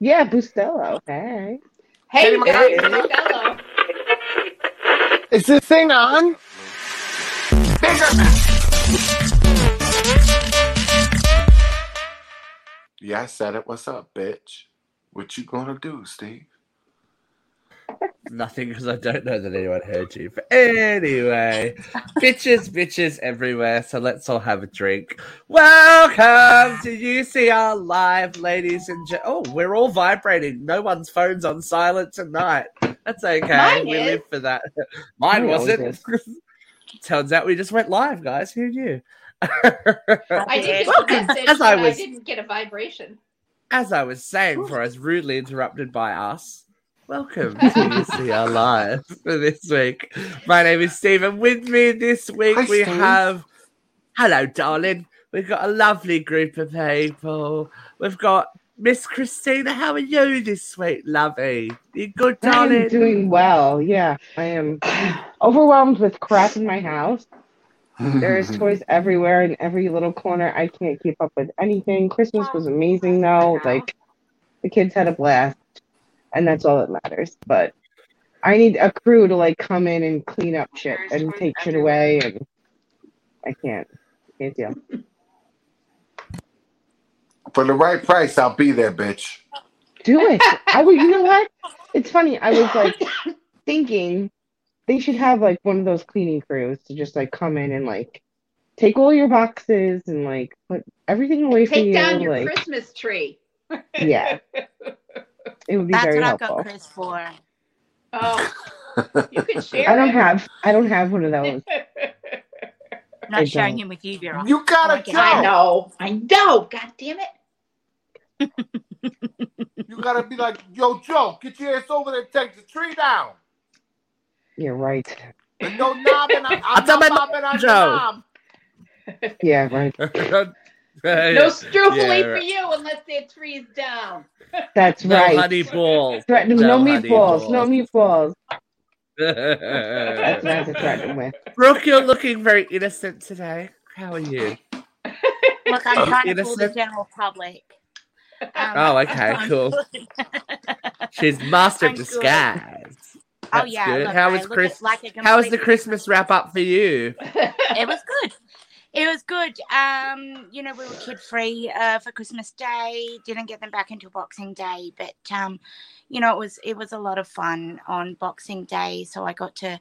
Yeah, Bustelo. Hey. Hey, Katie Bustelo. Is this thing on? Yeah, I said it. What's up, bitch? What you gonna do, Steve? Nothing because I don't know that anyone heard you. But anyway, bitches, bitches everywhere. So let's all have a drink. Welcome to UCR Live, ladies and gentlemen. Oh, we're all vibrating. No one's phone's on silent tonight. That's okay. Mine we is. live for that. Mine Mine wasn't. Turns out we just went live, guys. Who knew? I did get Welcome, a message, as but I I, didn't get a vibration. As I was saying, before I was rudely interrupted by us, welcome to UCR Live for this week. My name is Stephen. with me this week Hi, we Steve. have. Hello, darling. We've got a lovely group of people. We've got Miss Christina. How are you this week, lovey? You good, darling? I am doing well. Yeah, I am overwhelmed with crap in my house. There's toys everywhere in every little corner. I can't keep up with anything. Christmas was amazing though. Like the kids had a blast, and that's all that matters. But I need a crew to like come in and clean up shit and take shit away, and I can't. Can't deal. For the right price, I'll be there, bitch. Do it. I would. You know what? It's funny. I was like thinking they should have like one of those cleaning crews to just like come in and like take all your boxes and like put everything away from you. Take down your like, Christmas tree. yeah, it would be That's very what I've got Chris for. Oh, you can share. I don't it. have. I don't have one of those. I'm not I sharing don't. him with you, Vera. You gotta Like it. tell. I know. I know. God damn it. You gotta be like, yo, Joe, get your ass over there and take the tree down. You're right. And no knobbing. I'm, I'm talking not about bobbing on Joe. knob. Yeah, right. No struffoli Yeah, for you unless their tree's down. That's No right. honey balls. Threaten No no, honey meatballs. No balls. meatballs. That's what I to threaten with. Brooke, you're looking very innocent today. How are you? Look, I'm trying to fool the general public. Um, Oh, okay, cool. She's master of I'm good. disguise. Oh yeah. good. Look, How was look Chris? like How was the Christmas wrap up for you? It was good. It was good. Um, you know, we were kid free uh, for Christmas Day. Didn't get them back until Boxing Day, but um, you know, it was it was a lot of fun on Boxing Day. So I got to,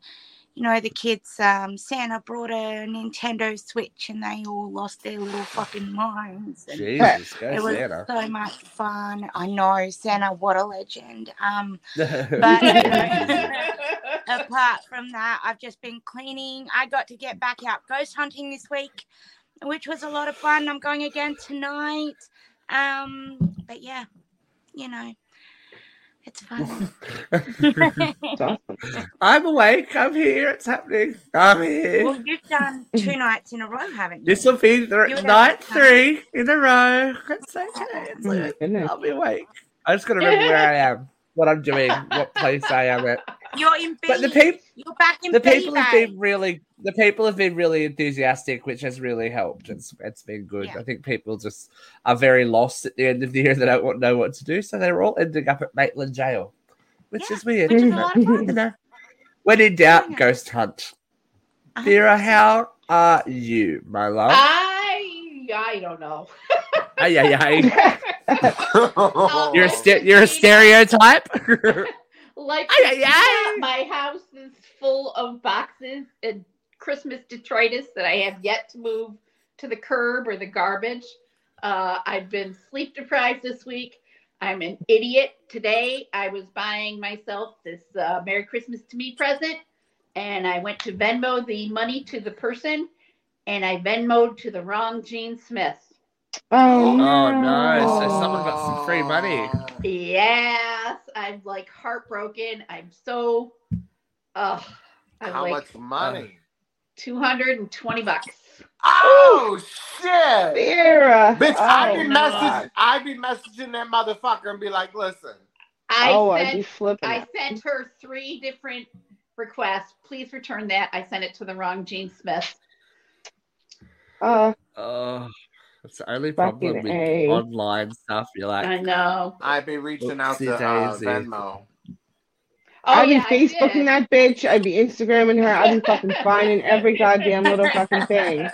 you know, the kids. Um, Santa brought a Nintendo Switch, and they all lost their little fucking minds. And Jesus, go it was Santa. so much fun. I know Santa, what a legend. Um, but apart from that, I've just been cleaning. I got to get back out ghost hunting this week, which was a lot of fun. I'm going again tonight. Um, but yeah, you know, it's fun. It's awesome. I'm awake. I'm here. It's happening. I'm here. well, you've done two nights in a row, haven't you? This will be You th- night three in a row. It's okay. It's Oh my okay. goodness. I'll be awake. I just got to remember where I am, what I'm doing, what place I am at. You're in B. But the people, You're back in the B, people have been really, the people have been really enthusiastic, which has really helped. It's it's been good. Yeah. I think people just are very lost at the end of the year. They don't want, know what to do, so they're all ending up at Maitland Jail, which Yeah, is weird. which is a lot of fun. you know, when in doubt, Yeah. ghost hunt. Uh-huh. Vera, how are you, my love? I I don't know. Ay, ay, ay. You're a st- you're a stereotype. Like Ay, ay, ay. my house is full of boxes and Christmas detritus that I have yet to move to the curb or the garbage. Uh, I've been sleep deprived this week. I'm an idiot. Today I was buying myself this uh, Merry Christmas to me present, and I went to Venmo the money to the person, and I Venmoed to the wrong Gene Smith. Oh, Oh, no. no. So someone got some free money. Yes, I'm like heartbroken. I'm so, uh, I'm How like much money? 220 bucks. Oh shit! Vera. Bitch, I'd Oh, be God. messaging I'd be messaging that motherfucker and be like, listen. I oh, I'd be sent flipping. I sent her three different requests. Please return that. I sent it to the wrong Gene Smith. Uh, Oh, It's the only problem with A. online stuff. You're like, I know. I'd be reaching out to Oopsie uh, daisy. Venmo. Oh, I'd be yeah, I Facebooking that bitch. I'd be Instagramming her. I'd be fucking finding every goddamn little fucking thing.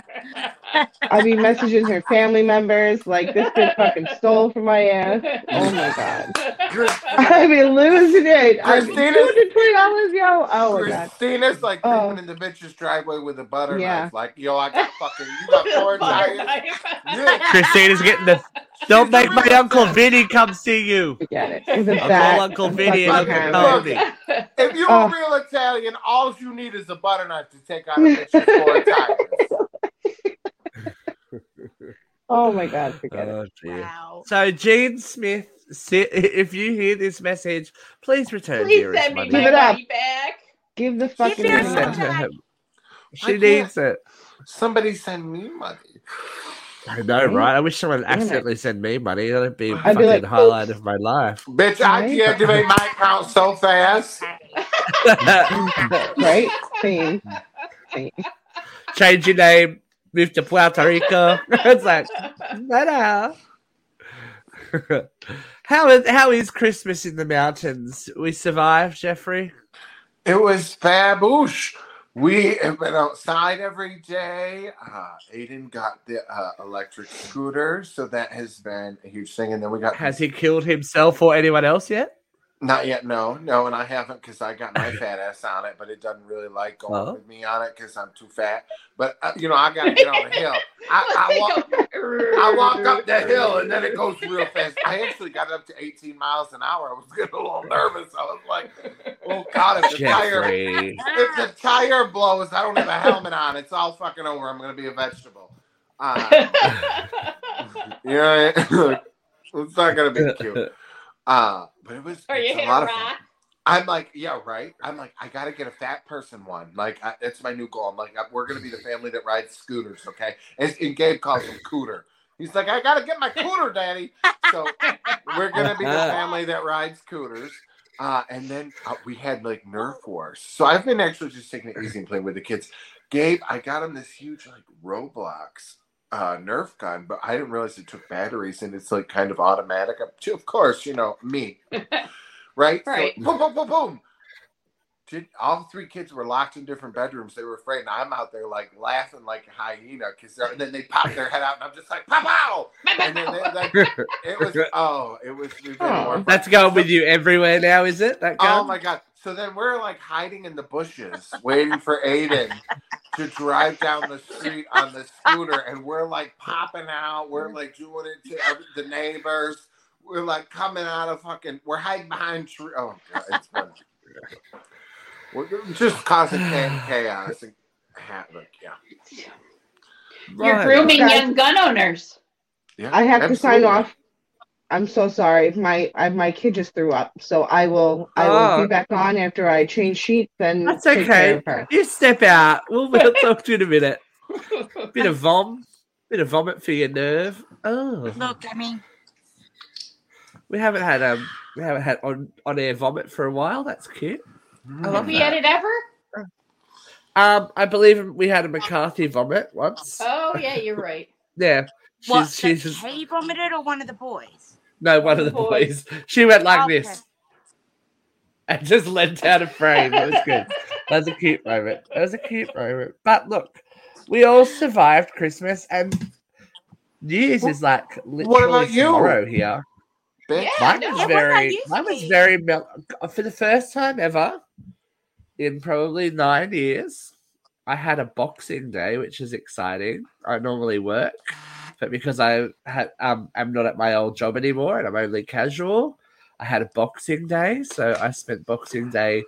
I'd be messaging her family members like this bitch fucking stole from my ass. Oh my god. I'd be losing it. I'd be two Christina- hundred twenty dollars, yo. Oh my god. Christina's like Oh. creeping in the bitch's driveway with a butter Yeah. knife. Like, yo, I got fucking, you got four tires. Yeah. Christina's getting the. Don't make my uncle Vinny come see you. Forget it. With a I'll call Uncle a Vinny and Uncle. Tony. If you're Oh. a real Italian, all you need is a butter knife to take out a bitch's four tires. Oh my god, forget it. Oh, dear. Wow. So, Gene Smith, si- if you hear this message, please return Please send me money. Give it up. back. Give the fucking me a Please money. send her her- She can't. needs it. Somebody send me money. I know, Right? right? I wish someone Damn accidentally sent me money. That'd be a I'd fucking be like, highlight of my life. Bitch, I Right? deactivate my account so fast. Right? Same. Same. Change your name, move to Puerto Rico. it's like, no, no. how is how is Christmas in the mountains? We survived, Jeffrey. It was faboosh. We have been outside every day. Uh, Aiden got the uh, electric scooter, so that has been a huge thing. And then we got Has he killed himself or anyone else yet? Not yet, no, no, and I haven't because I got my fat ass on it, but it doesn't really like going Oh. with me on it because I'm too fat. But uh, you know, I gotta get on the hill. I, I walk, I walk up the hill and then it goes real fast. I actually got up to 18 miles an hour. I was getting a little nervous. I was like, "Oh God, if the tire, if the tire blows, I don't have a helmet on. It's all fucking over. I'm gonna be a vegetable." Uh, yeah, it's not gonna be cute. Uh, but it was. Are you a lot a of fun. I'm like, yeah, right. I'm like, I gotta get a fat person one. Like, I, that's my new goal. I'm like, I- we're gonna be the family that rides scooters, okay? And, and Gabe calls him cooter. He's like, I gotta get my cooter, daddy. So we're gonna be the family that rides scooters. Uh, and then uh, we had like Nerf wars. So I've been actually just taking it easy and playing with the kids. Gabe, I got him this huge like Roblox uh, Nerf gun, but I didn't realize it took batteries and it's like kind of automatic. Of course, you know me, right? Right. So, boom, boom, boom, boom. Did, all three kids were locked in different bedrooms. They were afraid, and I'm out there like laughing like a hyena because and then they pop their head out, and I'm just like, pow, pow! And then they, like, it was oh, it was we've Oh. That's going with you everywhere now, is it? That Oh my god! So then we're like hiding in the bushes, waiting for Aiden to drive down the street on the scooter, and we're like popping out. We're like doing it to every, the neighbors. We're like coming out of fucking. We're hiding behind trees. Oh god, it's fun. We're just causing chaos and havoc. Yeah, You're Right. grooming young gun owners. yeah. I have to sign off. I'm so sorry. My I, my kid just threw up, so I will I will Oh. be back on after I change sheets and That's take care okay. of her. You step out. We'll, we'll talk to you in a minute. Bit of vom, bit of vomit for your nerve. Oh, Look, I mean, we haven't had um, we haven't had on on air vomit for a while. That's cute. I love Have we that. had it ever? Um, I believe we had a McCarthy vomit once. Oh yeah, you're right. Yeah, she's what? she's so just, he vomited or one of the boys? No one of the Boys. boys. She went like Okay. this and just leant out of frame. It was good. That was a cute moment. That was a cute moment. But look, we all survived Christmas and New Year's is like literally about you? tomorrow here. Bitch. Yeah. Mine was Yeah, what about very, you, mine was very mel- for the first time ever in probably nine years. I had a Boxing Day, which is exciting. I normally work, but because I had um, I'm not at my old job anymore and I'm only casual, I had a Boxing Day. So I spent Boxing Day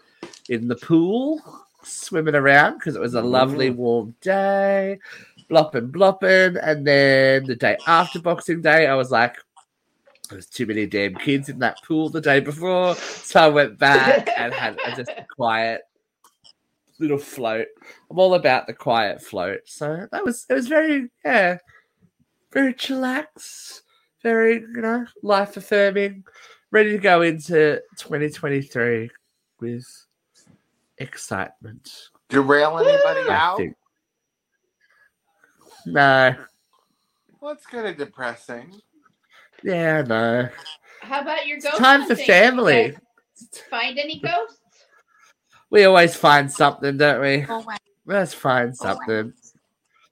in the pool, swimming around because it was a lovely warm day, blopping, blopping. And then the day after Boxing Day, I was like, there was too many damn kids in that pool the day before. So I went back and had a just quiet little float. I'm all about the quiet float. So that was it was very yeah. Very chillax, very, you know, life affirming, ready to go into 2023 with excitement. Derail anybody I out? think. No, Well, it's kind of depressing. Yeah, no. How about your It's ghost time for family. Find any ghosts? We always find something, don't we? Oh, always. Let's find oh, something.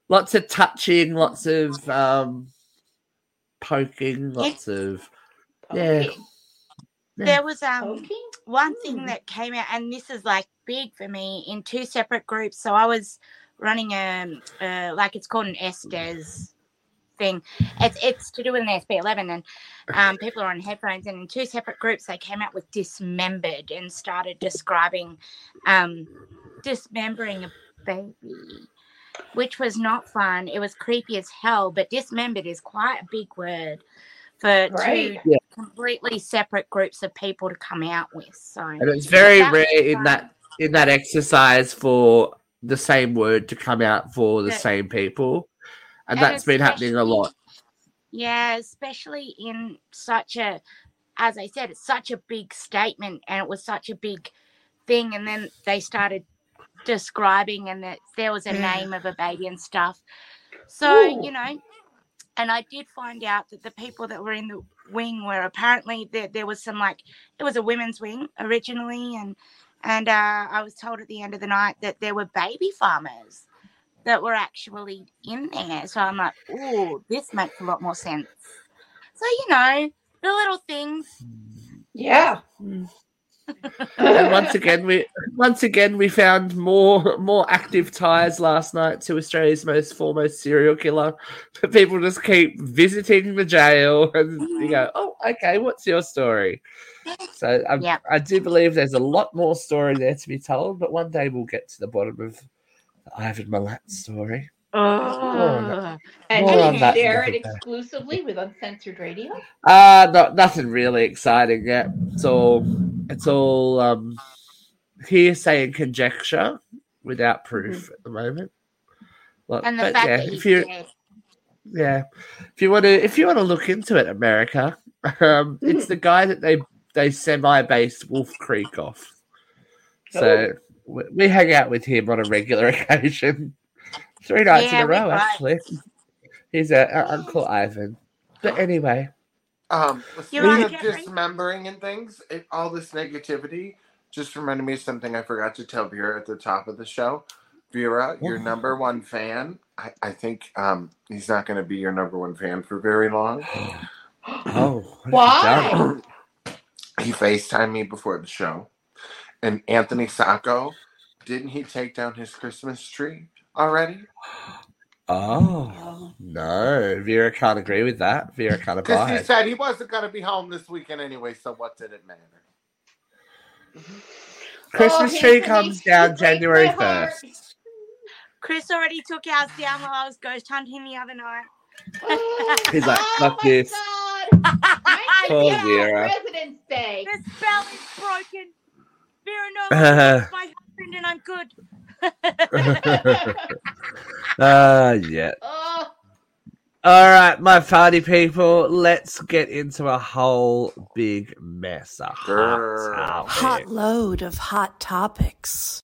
Lots of touching, lots of um poking, lots of Yeah. Poking. Yeah. There was um Poking? one thing Hmm. that came out, and this is like big for me in two separate groups. So I was running a, uh, like it's called an Estes thing. It's it's to do with an SB11, and um, people are on headphones. And in two separate groups, they came out with dismembered and started describing um, dismembering a baby, which was not fun. It was creepy as hell. But dismembered is quite a big word for Right. two completely separate groups of people to come out with. So and it's very rare in fun. that in that exercise for the same word to come out for the Yeah. same people. And, And that's been happening a lot. Yeah, especially in such a, as I said, it's such a big statement and it was such a big thing. And then they started describing and that there was a name of a baby and stuff. So, Ooh. you know, and I did find out that the people that were in the wing were apparently there, there was some like, it was a women's wing originally. And, and uh, I was told at the end of the night that there were baby farmers that were actually in there. So I'm like, oh, this makes a lot more sense. So, you know, the little things. Yeah. And once again we once again we found more more active ties last night to Australia's most foremost serial killer. But People just keep visiting the jail and you go, Oh, okay, what's your story? So I, Yep. I do believe there's a lot more story there to be told, but one day we'll get to the bottom of the Ivan Milat story. Oh, And More you on that share it exclusively with Uncensored Radio. Uh no, nothing really exciting yet. It's all it's all um hearsay and conjecture without proof at the moment. Look, and the but fact yeah, that if you dead. yeah, if you want to if you want to look into it, America, um, it's the guy that they they semi based Wolf Creek off. So we, we hang out with him on a regular occasion, three nights Yeah, in a row actually. He's a, a Uncle Ivan. But anyway, Um, You're speaking right, of Jeffrey. dismembering and things, it, all this negativity just reminded me of something I forgot to tell Vera at the top of the show. Vera, your number one fan. I, I think um, he's not going to be your number one fan for very long. oh, what Why? he FaceTimed me before the show. And Anthony Sacco, didn't he take down his Christmas tree already? Oh um, no, Vera can't agree with that. Vera can't Because he said he wasn't going to be home this weekend anyway, so what did it matter? Mm-hmm. Christmas Oh, tree comes down January first. Chris already took ours down while I was ghost hunting the other night. He's like, oh "Fuck my this." God. Mine's Poor yeah, Vera. President's Day. the spell is broken. Vera no longer is my husband and I'm good. Ah, yeah. Oh, All right, my party people, let's get into a whole big mess. A hot Hot load of hot topics.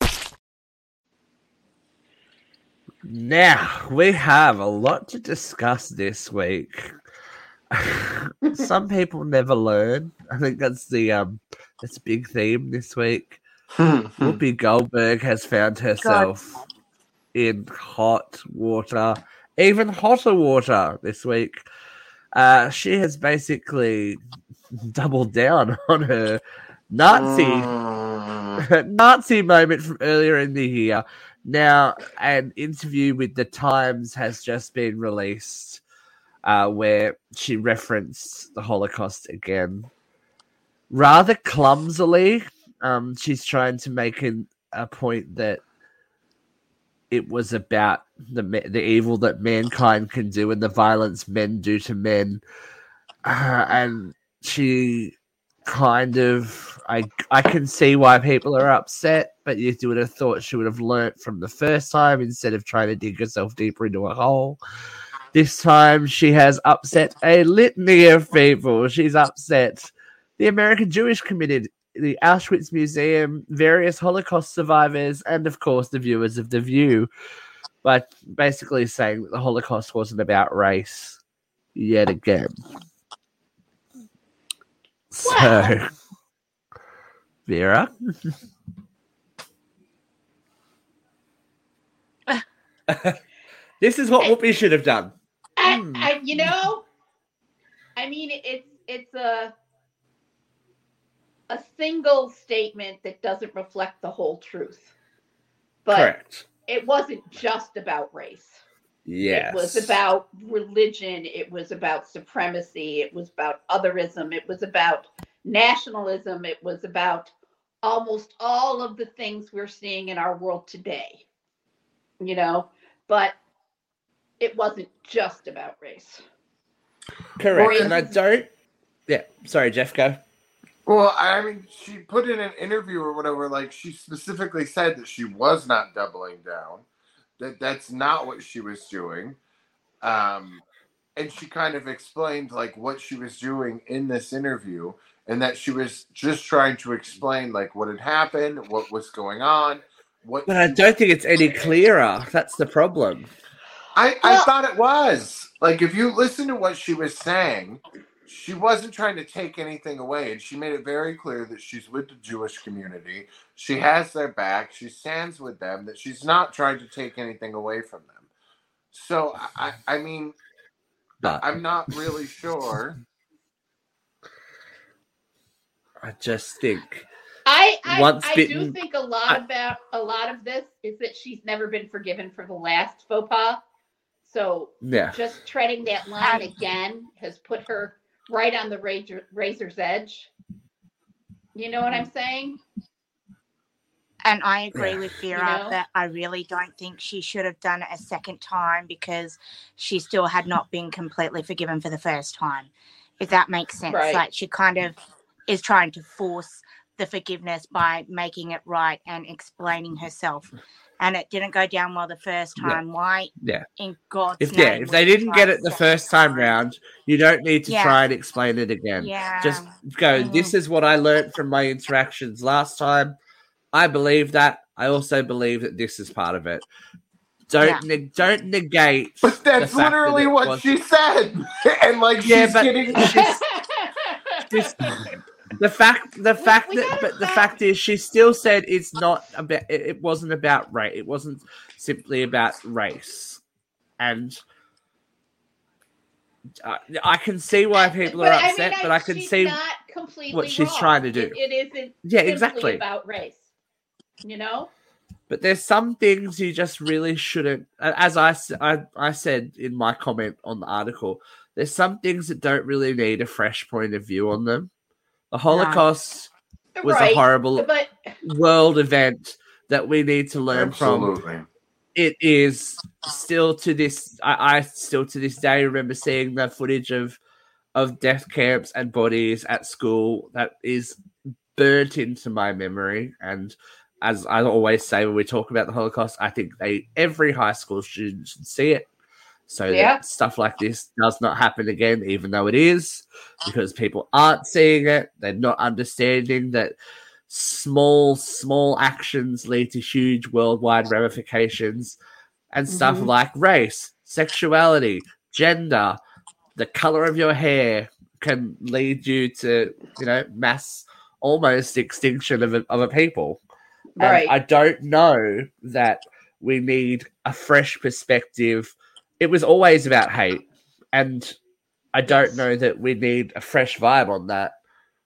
Now we have a lot to discuss this week. Some people never learn. I think that's the um that's a big theme this week. Whoopi Goldberg has found herself in hot water, even hotter water this week. Uh, she has basically doubled down on her Nazi Mm. Nazi moment from earlier in the year. Now, an interview with the Times has just been released uh, where she referenced the Holocaust again. Rather clumsily, um, she's trying to make an, a point that it was about the the evil that mankind can do and the violence men do to men, uh, and she kind of I I can see why people are upset, but you would have thought she would have learnt from the first time instead of trying to dig herself deeper into a hole. This time she has upset a litany of people. She's upset the American Jewish Committee, the Auschwitz Museum, various Holocaust survivors, and of course the viewers of The View, by basically saying that the Holocaust wasn't about race. yet again. So, Well. Vera, this is what Whoopi should have done. I, Hmm. I, you know, I mean, it's it's a a single statement that doesn't reflect the whole truth. But Correct. it wasn't just about race. Yes. It was about religion. It was about supremacy. It was about otherism. It was about nationalism. It was about almost all of the things we're seeing in our world today. You know, but it wasn't just about race. correct. Or And I don't. Yeah. Sorry, Jeff. Go. Well, I mean, she put in an interview or whatever, like she specifically said that she was not doubling down, that that's not what she was doing. Um, and she kind of explained like what she was doing in this interview and that she was just trying to explain like what had happened, what was going on, what But I don't think it's any clearer. That's the problem. I, I Well- thought it was. Like, if you listen to what she was saying, she wasn't trying to take anything away. And she made it very clear that she's with the Jewish community. She has their back. She stands with them, that she's not trying to take anything away from them. So, I, I mean, But I'm not really sure. I just think I I, Once I do think a lot about a lot of this is that she's never been forgiven for the last faux pas. So yeah. just treading that line again has put her right on the razor, razor's edge. You know what I'm mm-hmm. saying? And I agree Yeah. with Vera know? that I really don't think she should have done it a second time because she still had not been completely forgiven for the first time. If that makes sense. Right. Like she kind of is trying to force the forgiveness by making it right and explaining herself. And it didn't go down well the first Yeah. time. Why Yeah. in God's If name? yeah, if they didn't get it the first time round, you don't need to Yeah. try and explain it again. Yeah. Just go. Mhm. This is what I learned from my interactions last time. I believe that. I also believe that this is part of it. Don't Yeah. neg- don't negate. But that's the fact that literally what was- she said. and, like, Yeah, she's but getting. this- the fact the fact we that but the fact is she still said it's not about it, it wasn't about race it wasn't simply about race and I, I can see why people are But, I mean, upset I- but i can see completely what she's wrong. trying to do. It- it isn't yeah exactly about race. You know? but there's some things you just really shouldn't as I, I, I said in my comment on the article there's some things that don't really need a fresh point of view on them the holocaust was right. a horrible But world event that we need to learn from it is still to this I, I still to this day remember seeing the footage of of death camps and bodies at school that is burnt into my memory and as I always say when we talk about the Holocaust, I think they every high school student should see it. So Yeah. that stuff like this does not happen again, even though it is, because people aren't seeing it. They're not understanding that small, small actions lead to huge worldwide ramifications and stuff Mhm. like race, sexuality, gender, the color of your hair can lead you to, you know, mass almost extinction of a, of a people. And. I don't know that we need a fresh perspective. It was always about uh, hate, and I don't know that we need a fresh vibe on that.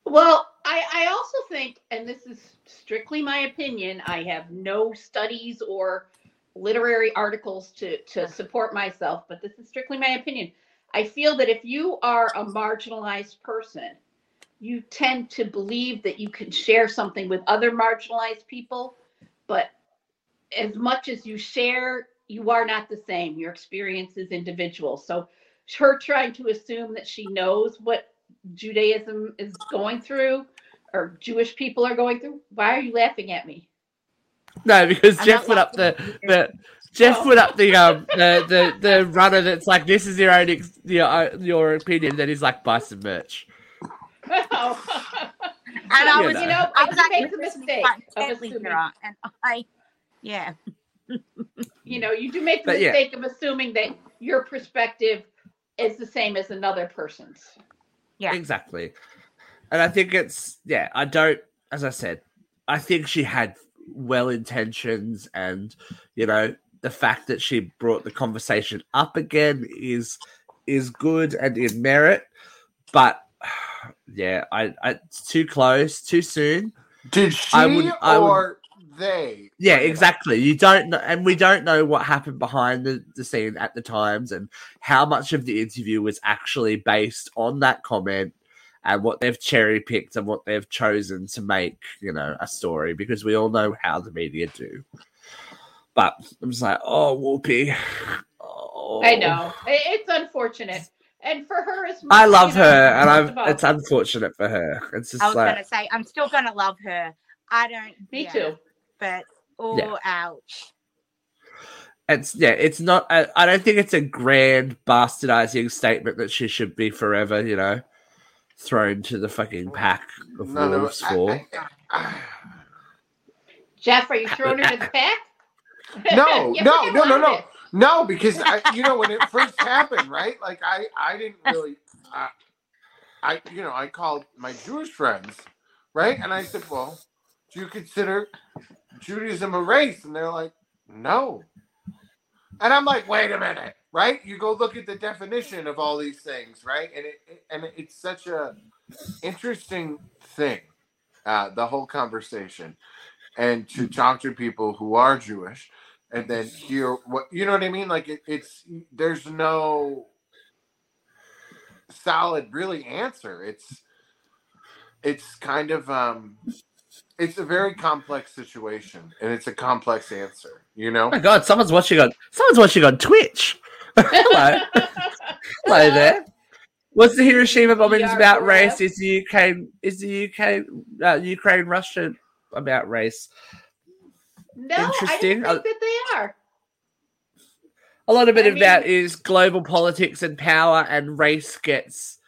Well, I, I also think, and this is strictly my opinion, I have no studies or literary articles to, to support myself, but this is strictly my opinion. I feel that if you are a marginalized person, you tend to believe that you can share something with other marginalized people, but as much as you share, you are not the same. Your experience is individual. So her trying to assume that she knows what Judaism is going through or Jewish people are going through. Why are you laughing at me? No, because I'm Jeff put up the, the Jeff Oh. put up the um the, the the runner that's like this is your own ex- your uh, your opinion. Then he's like buy some merch. And I You was, know. you know, I I was you actually make the mistake quite of intently, assuming, and I, yeah, you know, you do make the But yeah. mistake of assuming that your perspective is the same as another person's. Yeah. Exactly. And I think it's yeah, I don't as I said, I think she had well intentions and you know, the fact that she brought the conversation up again is is good and in merit. But yeah, I, I it's too close, too soon. Did she I would- I would- or they? Yeah, bring up? exactly. You don't know, and we don't know what happened behind the, the scene at the times and how much of the interview was actually based on that comment and what they've cherry picked and what they've chosen to make, you know, a story because we all know how the media do. But I'm just like, oh, Whoopi. Oh. I know it's unfortunate, and for her as I love you know, her, and I'm. It's unfortunate for her. It's just I was like, gonna say I'm still gonna love her. I don't. me yeah, too. But oh, Yeah. ouch. it's yeah, it's not. I, I don't think it's a grand bastardizing statement that she should be forever, you know, thrown to the fucking pack of No, no, wolves I- for. I- I- Jeff, are you throwing her to the pack? No, Yeah, no, no, no, no. No, because I, you know, when it first happened, right? Like I, I didn't really, uh, I, you know, I called my Jewish friends, right? And I said, well, do you consider Judaism a race? And they're like, no. And I'm like, wait a minute, right? You go look at the definition of all these things, right? And it, it- and it's such a interesting thing, uh, the whole conversation, and to talk to people who are Jewish and then hear what you know what I mean. Like it, it's there's no solid really answer. It's it's kind of um it's a very complex situation and it's a complex answer. You know. Oh my god, someone's watching on someone's watching on Twitch. Hello. Hello there. What's the Hiroshima bombings Yeah, about bro. race? Is the UK is the UK uh, Ukraine Russia about race? No, I Interesting. don't think that they are. A lot of it I of that mean- is global politics and power, and race gets,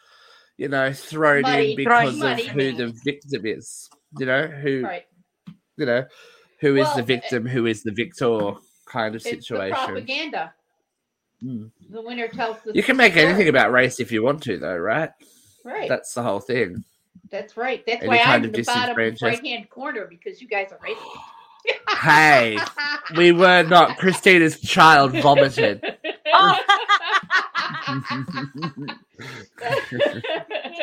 you know, thrown in because of Muddied. who the victim is. You know who Right. you know who is Well, the victim, who is the victor kind of situation. propaganda. Mm. The winner tells the You can make story. anything about race if you want to, though, right? Right. That's the whole thing. That's right. That's Any why kind I'm in the bottom right hand corner because you guys are racist. Hey, we were not. Christina's child vomited. Oh,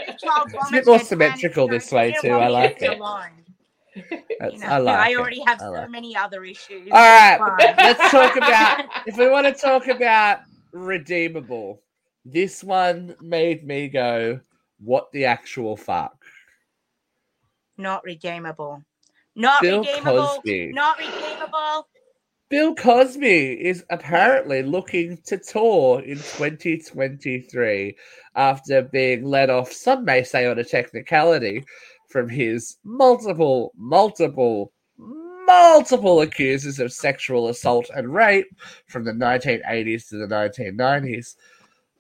It's a bit more symmetrical this way too. I like it. You know, I like I it. already have I so like it. many other issues. All right, let's talk about if we want to talk about redeemable. This one made me go, "What the actual fuck?" Not redeemable. Not Bill redeemable. Cosby. Not redeemable. Bill Cosby is apparently looking to tour in 2023 after being let off, some may say on a technicality, from his multiple, multiple, multiple accusers of sexual assault and rape from the 1980s to the 1990s.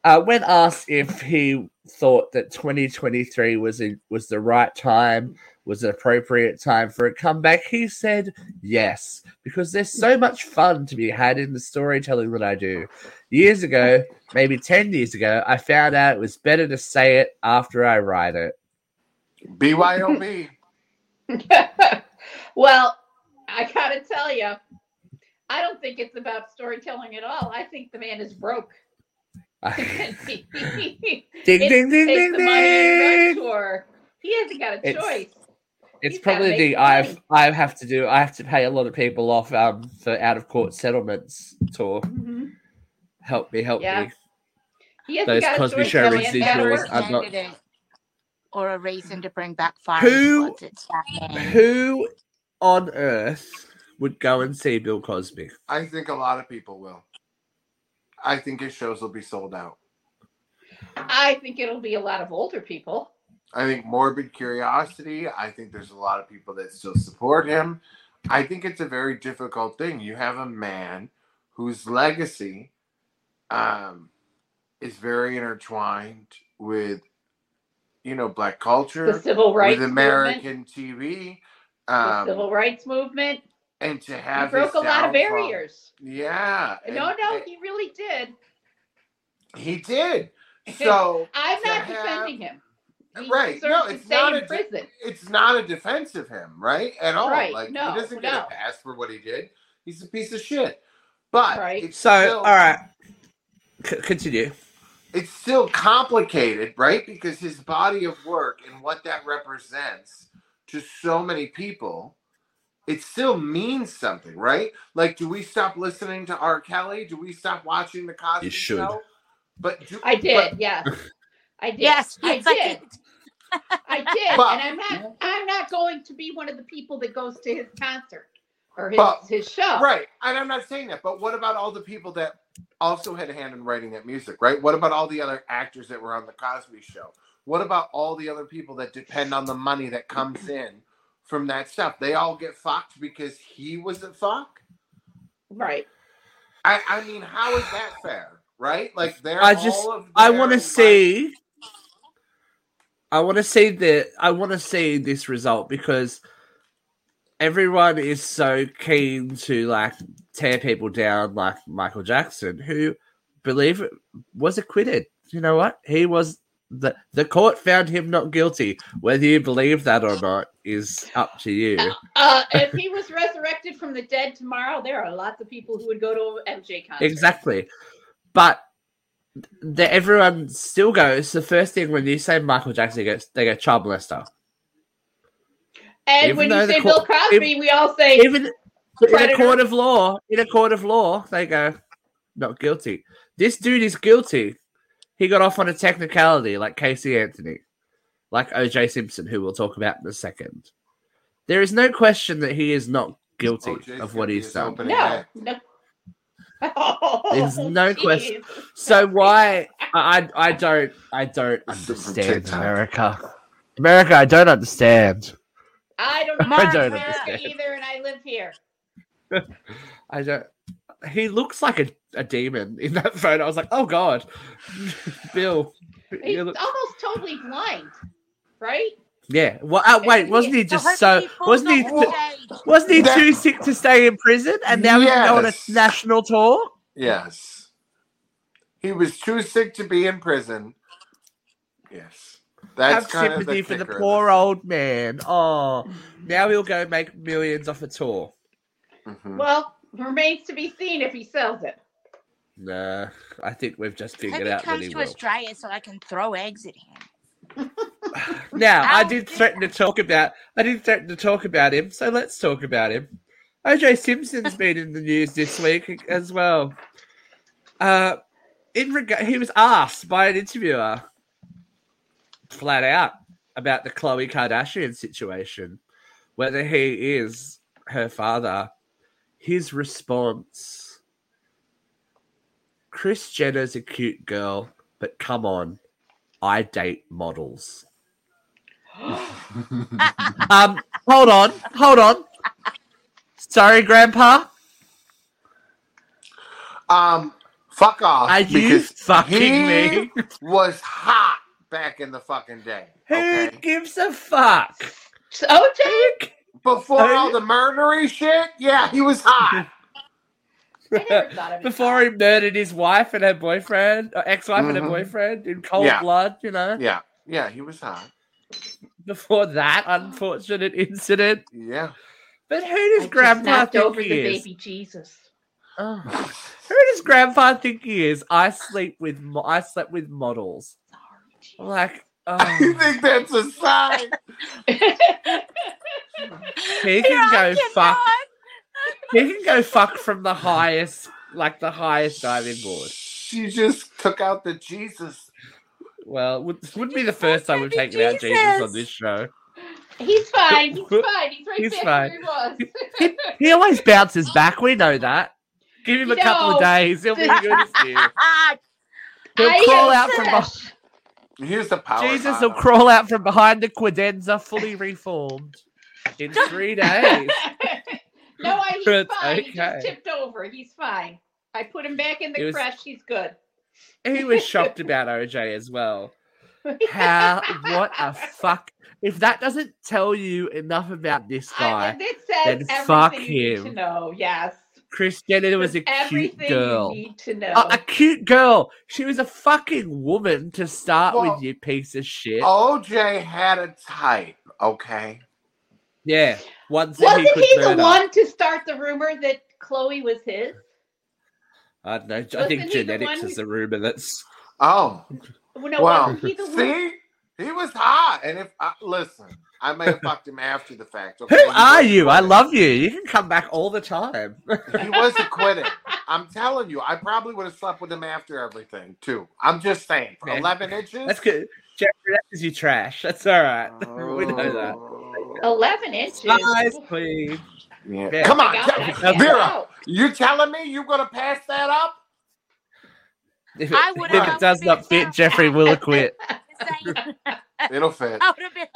Uh, when asked if he thought that 2023 was in, was the right time, was an appropriate time for a comeback, he said yes, because there's so much fun to be had in the storytelling that I do. Years ago, maybe 10 years ago, I found out it was better to say it after I write it. BYOB. well, I gotta tell you, I don't think it's about storytelling at all. I think the man is broke. ding, ding, ding, ding, ding, the money and ding. run tour. He hasn't got a It's- choice. It's probably the some I've. I have to do. I have to pay a lot of people off um, for out of court settlements tour. Mhm. Help me, help Yeah. me. He Those Cosby choice. Show The man's gotta residuals are not- Or a reason to bring back fire Who- squads. It's that man. Who on earth would go and see Bill Cosby? I think a lot of people will. I think his shows will be sold out. I think it'll be a lot of older people. I think morbid curiosity. I think there's a lot of people that still support him. I think it's a very difficult thing. You have a man whose legacy um, is very intertwined with, you know, black culture, The civil rights with movement. American TV, The um, civil rights movement. and to He have broke a lot of barriers. Yeah, no, and- no, and- he really did. He did. So I'm not have- defending him. He Right. No, it's not a- prison. it's not a defense of him, right? At all. Right, Like no, he doesn't get no. a pass for what he did. He's a piece of shit. But Right. it's So, still, all right, C- continue. it's still complicated, right? Because his body of work and what that represents to so many people, it still means something, right? Like, do we stop listening to R. Kelly? Do we stop watching the Cosby You should. Show? But do, I did, but- yes. I did. Yes, I yes, I did. I did. But- and I'm not I'm not going to be one of the people that goes to his concert or his, But- his show. Right. And I'm not saying that, but what about all the people that also had a hand in writing that music, right? What about all the other actors that were on the Cosby show? What about all the other people that depend on the money that comes in from that stuff? They all get fucked because he was a fuck? Right. I, I mean, how is that fair? Right? Like they're I just- all of I want to life- see. I want to see the. I want to see this result because everyone is so keen to like tear people down, like Michael Jackson, who believe it was acquitted. You know what? He was the the court found him not guilty. Whether you believe that or not is up to you. Uh, if he was resurrected from the dead tomorrow, there are lots of people who would go to MJ concert. Exactly. But the, everyone still goes. The first thing when you say Michael Jackson, they go, they go child molester. And Even when you say court- Bill Cosby, we all say Even in a court of law, in a court of law, they go not guilty. This dude is guilty. He got off on a technicality, like Casey Anthony, like OJ Simpson, who we'll talk about in a second. There is no question that he is not guilty OJ's of what he's done. no, no. Oh, There's no question. So why I I I don't I don't This is from understand America. America, I don't understand. I don't know I don't America understand. either, and I live here. I don't. He looks like a, a demon in that photo. I was like, oh god, Bill. He's look- almost totally blind, right? Yeah. Well, uh, wait, wasn't he just hopefully so? Wasn't he? falls off the stage. Wasn't he too sick to stay in prison, and now he can go on a national tour? Yes. He was too sick to be in prison. Yes. That's Have kind of sympathy the for the poor old man. Oh, now he'll go make millions off a tour. Mhm. Well, remains to be seen if he sells it. Nah, I think we've just Hope figured he out that comes he to will. Australia so I can throw eggs at him. Now, I Ow. did threaten to talk about. I did threaten to talk about him, so let's talk about him. OJ Simpson's been in the news this week as well. Uh, in regard, he was asked by an interviewer, flat out, about the Khloe Kardashian situation, whether he is her father. His response: Kris Jenner's a cute girl, but come on, I date models. Um, hold on, hold on. Sorry, Grandpa. Um, fuck off. Are you because fucking he me? was hot back in the fucking day. Who Okay. gives a fuck? So, OJ, Before all the murdery shit, yeah, he was hot. I never thought of it. Before he murdered his wife and her boyfriend, or ex-wife and her Mhm. boyfriend in cold Yeah. blood, you know. yeah, yeah, he was hot. Before that unfortunate incident. Yeah. But who does just Grandpa knocked think over he the is? baby Jesus. Oh. Who does Grandpa think he is? I sleep with mo- I slept with models. I'm like, I oh, think that's a sign. he can go fuck. cannot. He can go fuck from the highest, like the highest diving board. She just took out the Jesus. Well, would, wouldn't be the first time we've baby taken out Jesus on this show. He's fine. He's fine. He's right He's fine. he was. He, he always bounces back. We know that. Give him a You couple of days. He'll be good as new. He'll I crawl out from behind. Here's the power. Jesus will crawl out from behind the credenza, fully reformed, in three days. No, I, he's It's fine. He just tipped over. He's fine. I put him back in the was- creche. He's good. He was shocked about OJ as well. How? What a fuck! If that doesn't tell you enough about this I, guy, it says then fuck him. No, know. Yes. Kris Jenner was a cute girl. you need to know. A, a cute girl. She was a fucking woman to start Well, with, you piece of shit. OJ had a type, okay? Yeah, ones Wasn't could he the murder. one to start the rumor that Chloe was his? I don't know. I Wasn't think he the genetics is who- a rumor that's. Oh, Well, No, wow. he the one? See, he was hot, and if uh, listen, I may have fucked him after the fact. Who Okay? He are was you? I love you. You can come back all the time. He was acquitted. I'm telling you, I probably would have slept with him after everything too. I'm just saying, for Yeah. 11 inches. That's good. Jeffrey, that's because you trash. That's all right. we know that. Oh, Eleven inches. Nice, please. Yeah. Yeah. Come on, got that. Vera. You telling me you're gonna pass that up? If I it, would've if it does not fit, now. Jeffrey will acquit. It'll fit. I would have been like,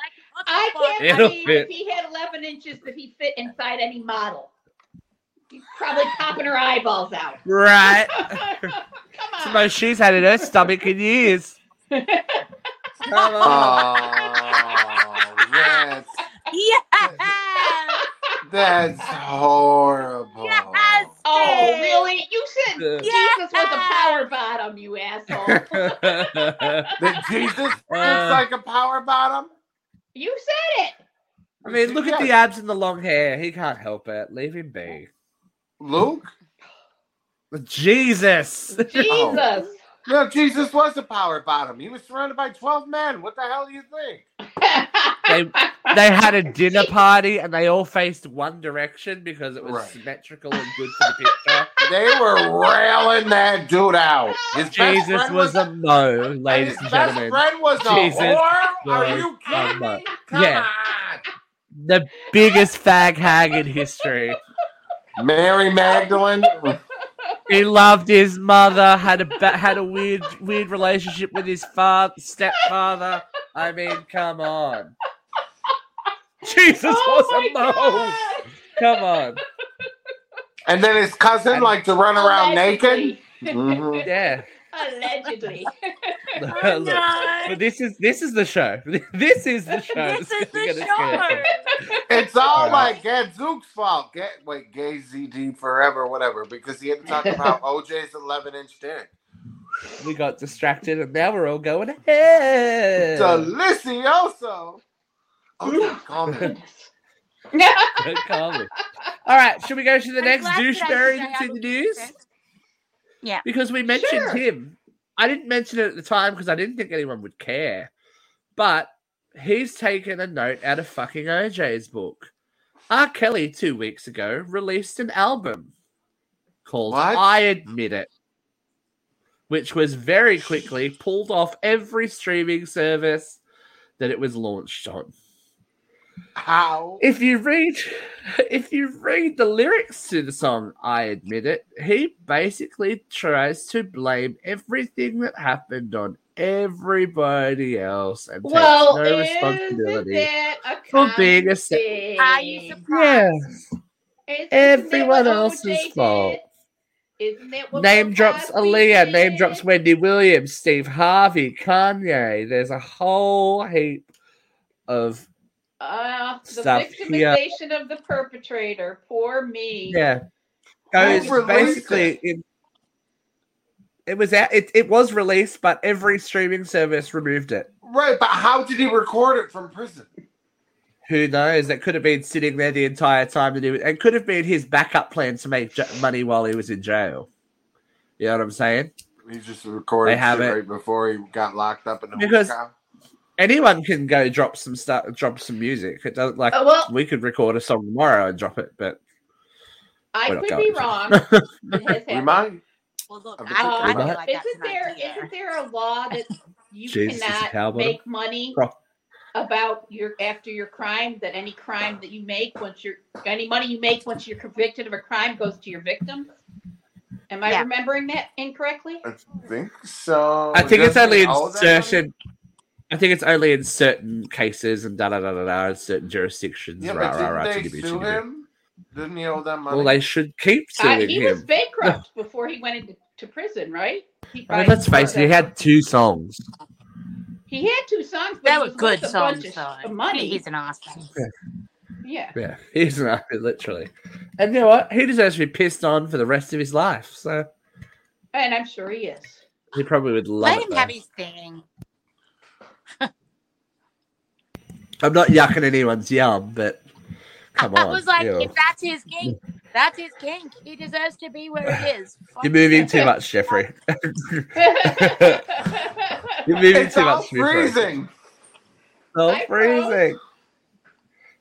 I can't. I It'll mean, fit. if he had 11 inches, that he fit inside any model. He's probably popping her eyeballs out. Right. Come It's the on. most she's had in her stomach in years. Come on. Oh, that's Yeah. that's horrible. Yes. oh, really? You said Yeah. Jesus was a power bottom, you asshole. That Jesus looks Uh. like a power bottom. you said it. I mean, look at the abs and the long hair. He can't help it. Leave him be. Luke. Jesus. Jesus. No, Jesus was a power bottom. He was surrounded by 12 men. What the hell do you think? They they had a dinner party and they all faced one direction because it was Right. symmetrical and good for the picture. They were railing that dude out. His best Jesus friend was a no, ladies his and best gentlemen. friend was a Jesus whore? Are you kidding me? Come Yeah. on. The biggest fag hag in history. Mary Magdalene. He loved his mother. Had a had a weird weird relationship with his father, stepfather. I mean, come on. Jesus Oh was a my no. God. Come on. and then his cousin liked to run around naked. Allegedly. Mhm. Yeah. Allegedly. Oh, Look, no. but this is this is the show. This is the show. This is the show. It's all Alright. like Gadzooks' fault. Get wait, gay ZD forever, whatever, because he had to talk about OJ's 11 inch dick. We got distracted, and now we're all going ahead. Delicioso. Okay, calm down. Calm it. All right, should we go to the I'm next glad douche today the day I into the looked news? at. Yeah. Because we mentioned Sure. him. I didn't mention it at the time because I didn't think anyone would care. But he's taken a note out of fucking OJ's book. R. Kelly, two weeks ago, released an album called What? I Admit It, which was very quickly pulled off every streaming service that it was launched on. How? If you read if you read the lyrics to the song I admit it, he basically tries to blame everything that happened on everybody else and well, takes no responsibility. that a for being a common se- Are you Yeah. surprised? Isn't Everyone else's fault. Isn't that what Name drops Cosby Aaliyah, name drops Wendy Williams, Steve Harvey, Kanye. There's a whole heap of Uh, the Stuff here. victimization of the perpetrator. Poor me. Yeah. Goes Who released basically it? it was out, it, it was released, but every streaming service removed it. Right, but how did he record it from prison? Who knows? It could have been sitting there the entire time to do it. It could have been his backup plan to make j- money while he was in jail. You know what I'm saying? He just recorded They have it. right before he got locked up in the Because- hookah. Anyone can go drop some stuff, drop some music. It doesn't like Uh, well, we could record a song tomorrow and drop it, but I could be wrong. It We might. Well, look, Of I, the- I Um, feel like isn't an there idea. not there a law that you Jesus, cannot make money Pro- about your after your crime? That any crime that you make once you're any money you make once you're convicted of a crime goes to your victims? Am I Yeah. remembering that incorrectly? I think so. I think it's Doesn't only in owe that money? certain. I think it's only in certain cases and da da da da da in certain jurisdictions. Yeah, rah, but rah, didn't rah, they chickadee, sue him? Didn't he owe them money? Well, they should keep Uh, suing he him. was bankrupt before he went into to prison, right? He, I mean, let's face it, he had two songs. He had two songs, but They he was good worth a bunch songs, of money. He's an awesome. He Yeah. Yeah, he's an not literally. And you know what? He deserves to be pissed on for the rest of his life. So And I'm sure he is. he probably would love Let it. him though. have his thing. I'm not yucking anyone's yum, but come I was like, ew. if that's his kink, that's his kink. He deserves to be where he is. Fuck You're moving too much, Jeffrey. You're moving It's too all much. Jeffrey. freezing. Oh, I froze. freezing.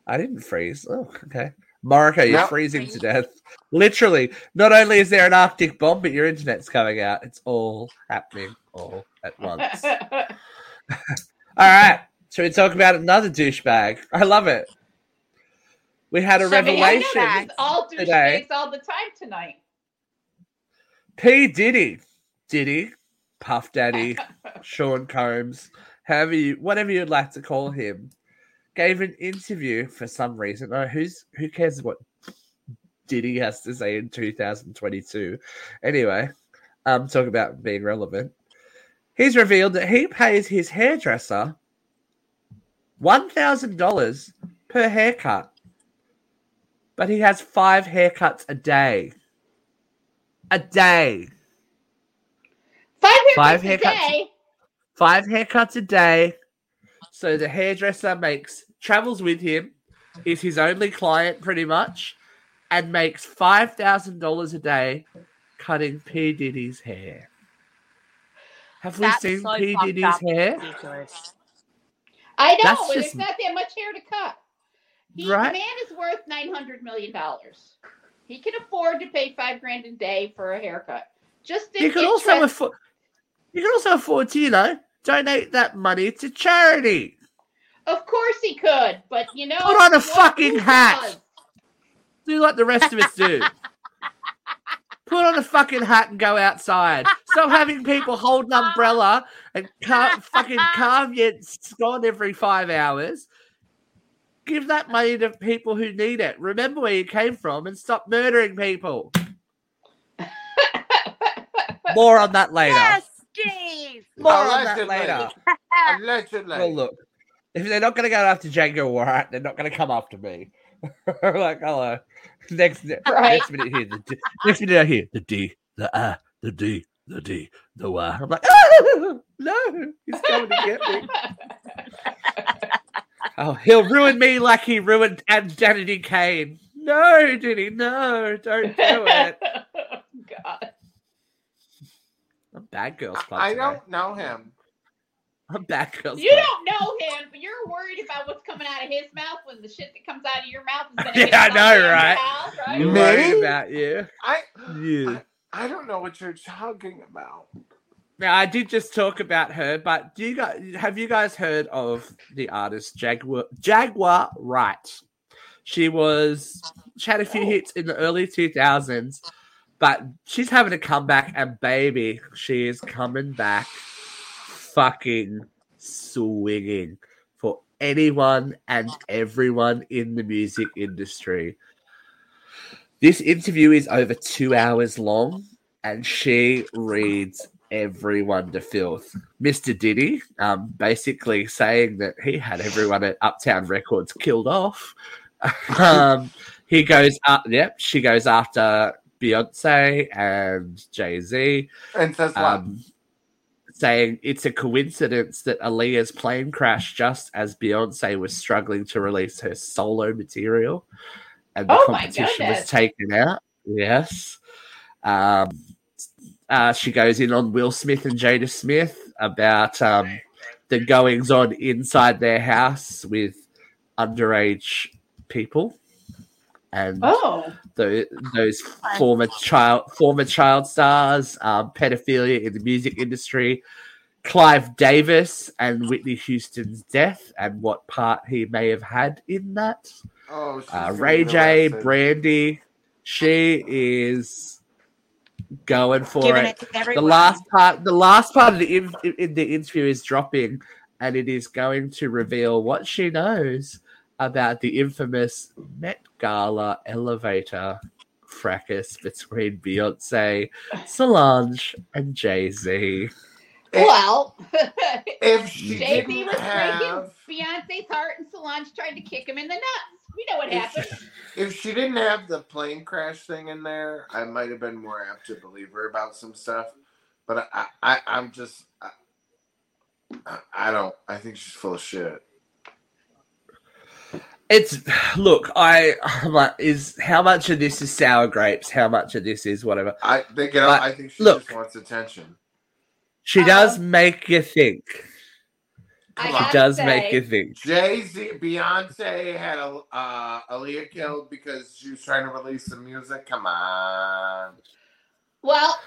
I didn't freeze. Oh, okay. Marco, you're No. freezing to death. Literally, not only is there an Arctic bomb, but your internet's coming out. It's all happening all at once. all right. Should we talk about another douchebag? I love it. We had a revelation. all today. all the time tonight. P. Diddy, Diddy, Puff Daddy, Sean Combs, however you, whatever you'd like to call him, gave an interview for some reason. Oh, who's who cares what Diddy has to say in 2022? Anyway, um, talk about being relevant. He's revealed that he pays his hairdresser one thousand dollars per haircut, but he has five haircuts a day. A day. Five haircuts Five a haircuts. day. five haircuts a day. So the hairdresser makes travels with him, is his only client pretty much, and makes five thousand dollars a day cutting P Diddy's hair. Have we seen so P fucked Diddy's up. hair? Ridiculous. I know, That's and just- it's not that much hair to cut. He, Right. The man is worth nine hundred million dollars. He can afford to pay five grand a day for a haircut. Just You can also afford. You can also afford to, you know, donate that money to charity. Of course he could, but you know, Put on a fucking hat. does? Do like the rest of us do. Put on a fucking hat and go outside. Stop having people hold an umbrella and car- fucking carve your scone every five hours. Give that money to people who need it. Remember where you came from and stop murdering people. More on that later. Yes, Steve. More on that later. Allegedly. Well, look, if they're not going to go after Jaguar Wright, they're not going to come after me. like, hello. Next, Right. next minute here, the D, next minute I hear the D, the A, the D, the D, the Y. I'm like, oh, no, he's coming to get me. Oh, he'll ruin me like he ruined Danity Kane. No, Diddy, no, don't do it. God. I'm bad girls club. I today. don't know him. I'm bad girls You club. don't know him, but you're worried about what's coming out of his mouth when the shit that comes out of your mouth is going to Yeah, I know, right? right? I'm Me? worried about you. I You. I don't know what you're talking about. Now, I did just talk about her, but do you guys have you guys heard of the artist Jaguar Jaguar Wright? She was she had a few oh. hits in the early two thousands, but she's having a comeback, and baby, she is coming back, fucking swinging for anyone and everyone in the music industry. This interview is over two hours long, and she reads everyone to filth. Mr. Diddy, um, basically saying that he had everyone at Uptown Records killed off. um, he goes up. Yep, she goes after Beyonce and Jay Z, And says what? um, saying it's a coincidence that Aaliyah's plane crashed just as Beyonce was struggling to release her solo material, and the Oh competition was taken out. Yes. Um, uh, she goes in on Will Smith and Jada Smith about um, the goings on inside their house with underage people and Oh, tho- those former child former child stars, um, pedophilia in the music industry, Clive Davis and Whitney Houston's death and what part he may have had in that. oh, Uh, Ray J. Brandy, she is going for it. it The last part, the last part of the in, in the interview is dropping, and it is going to reveal what she knows about the infamous Met Gala elevator fracas between Beyonce, Solange, and Jay Z. well, If she Jay Z didn't was have, breaking Beyonce's heart, and Solange tried to kick him in the nuts. We know what happened. If she didn't have the plane crash thing in there, I might have been more apt to believe her about some stuff. But I, I, I'm just, I, I- I don't. I think she's full of shit. It's look, I I'm like, is how much of this is sour grapes? How much of this is whatever? I think. You know, I think she look. just wants attention. She does make you think. I Come She on. does say, make you think. Jay Z, Beyonce had a uh, Aaliyah killed because she was trying to release some music. Come on. Well,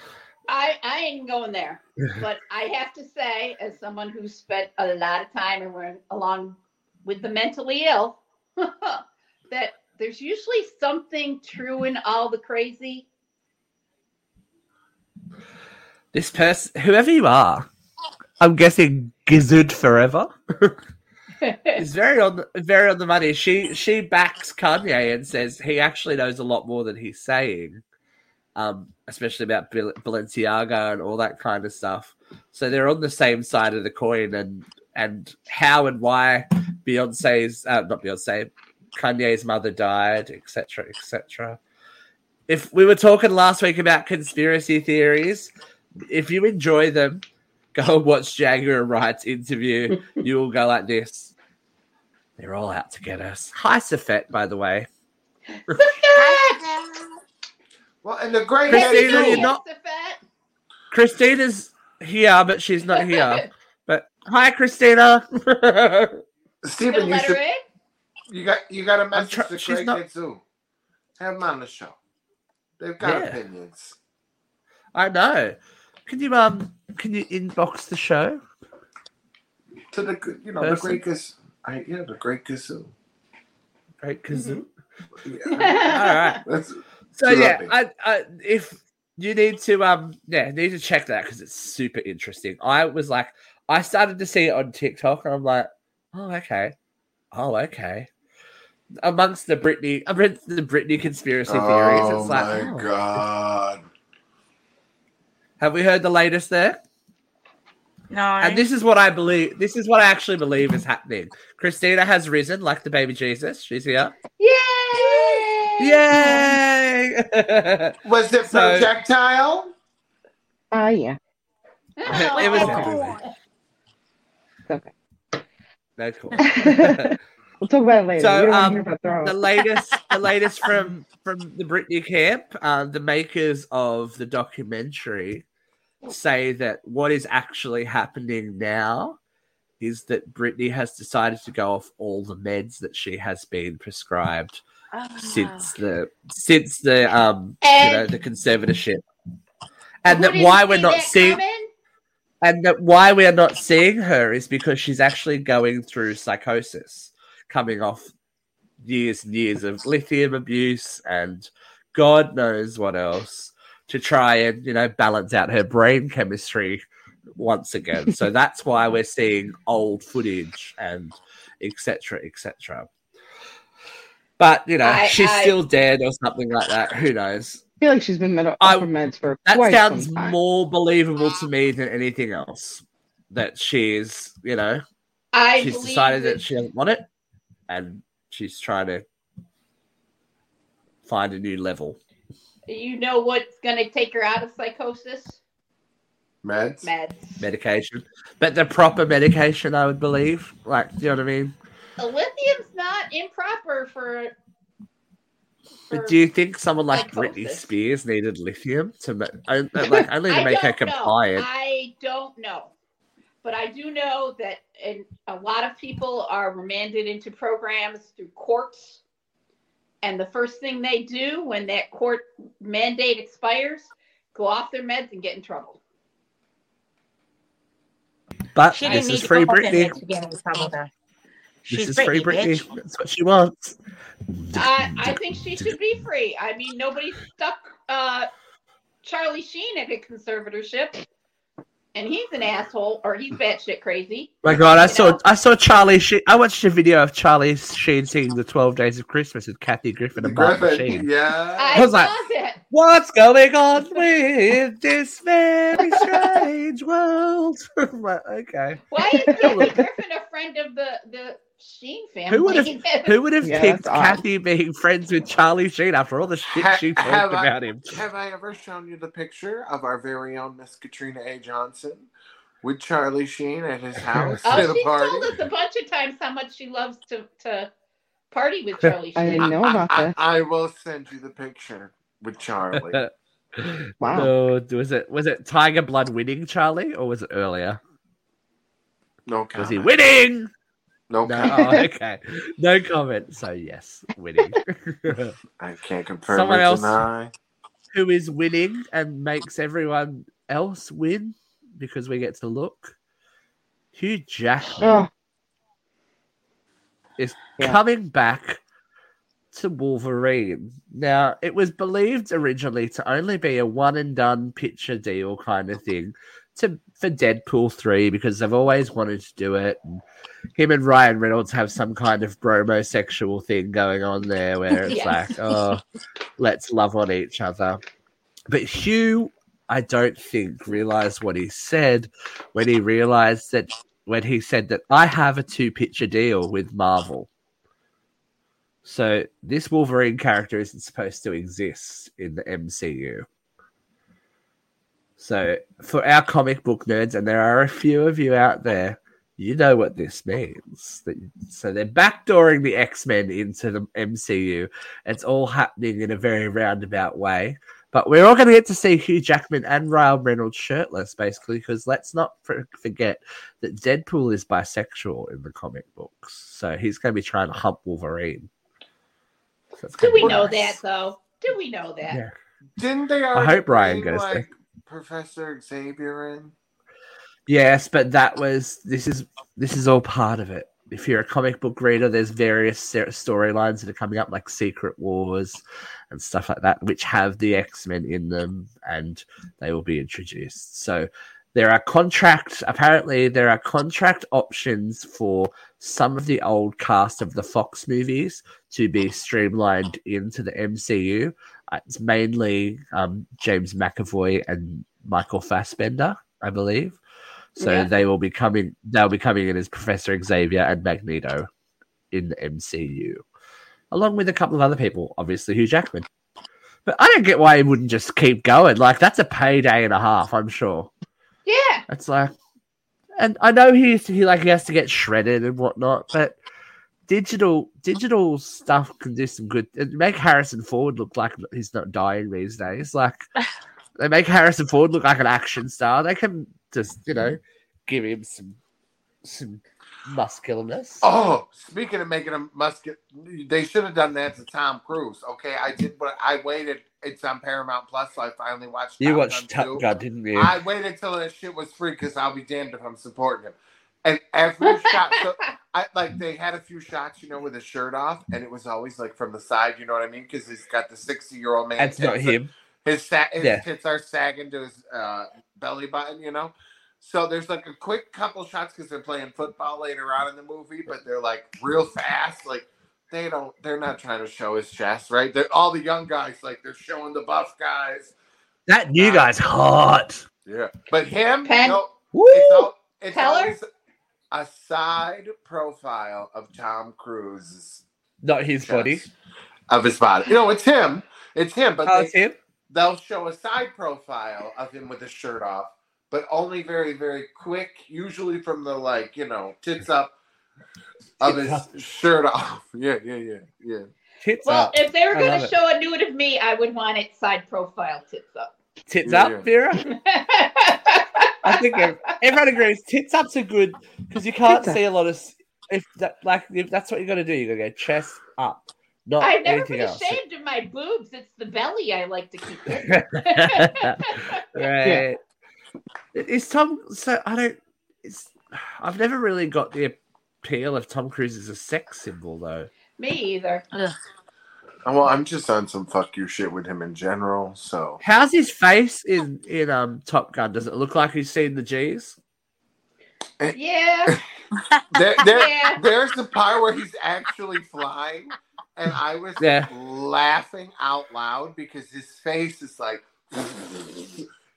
I I ain't going there, but I have to say, as someone who's spent a lot of time and we're along with the mentally ill, that there's usually something true in all the crazy. This person, whoever you are, I'm guessing gizzard forever. is very on the, very on the money. She she backs Kanye and says he actually knows a lot more than he's saying, um, especially about Bal- Balenciaga and all that kind of stuff. So they're on the same side of the coin, and and how and why Beyonce's uh, not Beyonce, Kanye's mother died, etc. etc. If we were talking last week about conspiracy theories, if you enjoy them, go and watch Jaguar Wright's interview. you will go like this. They're all out to get us. Hi, Safet, by the way. Well, and the great Christina, you're not- Yes, the fat. Christina's here, but she's not here. But hi, Christina. Stephen, you should. You got you got a message try- to she's Craig not- and Have them on the show. They've got Yeah. opinions. I know. Can you um? Can you inbox the show? To the you know the Person. great Kiss. I yeah the great Kazoo. Great kazoo. Yeah, All right. that's So yeah. I, I if you need to um yeah need to check that because it's super interesting. I was like, I started to see it on TikTok, and I'm like, oh okay, oh okay. Amongst the Britney, amongst the Britney conspiracy theories, oh it's like, my oh. god. Have we heard the latest there? No. And this is what I believe. This is what I actually believe is happening. Christina has risen like the baby Jesus. She's here. Yay! Yay! Was it So- projectile? Ah, yeah. Oh, It was oh. It's okay. no cool. We'll talk about it later. So, we don't want um, hear about the latest the latest from from the Britney camp, uh, the makers of the documentary say that what is actually happening now is that Britney has decided to go off all the meds that she has been prescribed Ah. since the since the um you know the conservatorship. And that why we're not seeing coming? and that why we are not seeing her is because she's actually going through psychosis, coming off years and years of lithium abuse and God knows what else to try and you know balance out her brain chemistry once again. so that's why we're seeing old footage and etc. etc. But you know I- she's I- still dead or something like that. Who knows? I feel like she's been med- I- of meds for That sounds more believable to me than anything else. That she's, you know, I she's decided that she doesn't want it, and she's trying to find a new level. You know what's going to take her out of psychosis? Meds? Meds. Medication, but the proper medication, I would believe. Like, you know what I mean? The lithium's not improper for. But do you think someone like Britney Spears needed lithium to, like, only to make her don't know. compliant? I don't know. But I do know that and a lot of people are remanded into programs through courts. And the first thing they do when that court mandate expires, go off their meds and get in trouble. But She this is free go Britney. meds to get in trouble. This She's is free Britney, Britney. bitch. That's what she wants. I, I think she should be free. I mean, nobody stuck uh, Charlie Sheen at a conservatorship, and he's an asshole or he's batshit crazy. My God, I You saw know? I saw Charlie Sheen. I watched a video of Charlie Sheen singing the Twelve Days of Christmas with Kathy Griffin and Barbara Griffin. Sheen. Yeah. I, was like- that. What's going on with this very strange world? Right, okay. Why is Kathy Griffin a friend of the the Sheen family? Who would have who would have Yeah, picked that's odd. Kathy being friends with Charlie Sheen after all the shit Ha- she talked have I- about him? Have I ever shown you the picture of our very own Miss Katrina A. Johnson with Charlie Sheen at his house Oh, at a she's party? told us a bunch of times how much she loves to to party with Charlie Sheen. I didn't know about I. I, I will send you the picture with Charlie. Wow. Was it was it Tiger Blood winning Charlie or was it earlier? No comment. Was he winning? No, No, comment. oh, okay. No comment. So yes, winning. I can't confirm Someone else- deny. Who is winning and makes everyone else win because we get to look? Hugh Jackman Oh, is Yeah. coming back to Wolverine. Now, it was believed originally to only be a one and done picture deal kind of thing to for Deadpool 3 because they've always wanted to do it. And him and Ryan Reynolds have some kind of bromosexual thing going on there where it's Yes. like, oh, let's love on each other. But Hugh, I don't think, realized what he said when he realized that when he said that I have a two picture deal with Marvel. So this Wolverine character isn't supposed to exist in the MCU. So for our comic book nerds, and there are a few of you out there, you know what this means. So they're backdooring the X Men into the MCU. It's all happening in a very roundabout way. But we're all going to get to see Hugh Jackman and Ryan Reynolds shirtless, basically, because let's not forget that Deadpool is bisexual in the comic books. So he's going to be trying to hump Wolverine. So Do we know nice. that though? Do we know that? Yeah. Didn't they I hope Ryan bring, goes like there. Professor Xavier in? Yes, but that was this is this is all part of it. If you're a comic book reader, there's various storylines that are coming up, like Secret Wars and stuff like that, which have the X Men in them, and they will be introduced. So there are contract. Apparently, there are contract options for some of the old cast of the Fox movies to be streamlined into the MCU. Uh, It's mainly um, James McAvoy and Michael Fassbender, I believe. So Yeah. they will be coming. They'll be coming in as Professor Xavier and Magneto in the MCU, along with a couple of other people, obviously Hugh Jackman. But I don't get why he wouldn't just keep going. Like that's a payday and a half, I'm sure. Yeah. It's like, and I know he he like he has to get shredded and whatnot, but digital digital stuff can do some good. and Make Harrison Ford look like he's not dying these days. Like they make Harrison Ford look like an action star. They can just you know give him some some muscularness. Oh, speaking of making him musket, they should have done that to Tom Cruise. Okay, I did, but I waited. It's on Paramount Plus, so I finally watched. you Top watched Gun Top 2. Gun, didn't you? I waited till that shit was free because I'll be damned if I'm supporting him. And every shot, so I like they had a few shots, you know, with his shirt off, and it was always like from the side. You know what I mean? Because he's got the sixty-year-old man. That's not him. His sa- his Yeah. tits are sagging to his uh, belly button, you know. So there's like a quick couple shots because they're playing football later on in the movie, but they're like real fast. Like they don't, they're not trying to show his chest, right? They're all the young guys, like they're showing the buff guys. That new guy's hot. Yeah, but him, Pen- no, Woo! it's, al- it's Peller? always a side profile of Tom Cruise's Not his body. of his body. You know, it's him. It's him, but Oh, they, it's him. they'll show a side profile of him with his shirt off, but only very, very quick, usually from the like, you know, tits up of Tits his up. shirt off. Yeah, yeah, yeah, yeah. Tits well, up. if they were going love to it. show a nude of me, I would want it side profile tits up. Tits Yeah, up, yeah. Vera. I think everyone agrees. Tits ups are good because you can't Tits up. see a lot of. If that like if that's what you got to do, you got to go chest up, not I've never anything been else. ashamed of my boobs. It's the belly I like to keep in. right. Is Tom? So I don't. It's. I've never really got the appeal if Tom Cruise is a sex symbol, though. Me either. Well, I'm just on some fuck you shit with him in general. So How's his face in in um Top Gun? Does it look like he's seen the G's? Yeah. there, there, Yeah. there's the part where he's actually flying, and I was Yeah. laughing out loud because his face is like.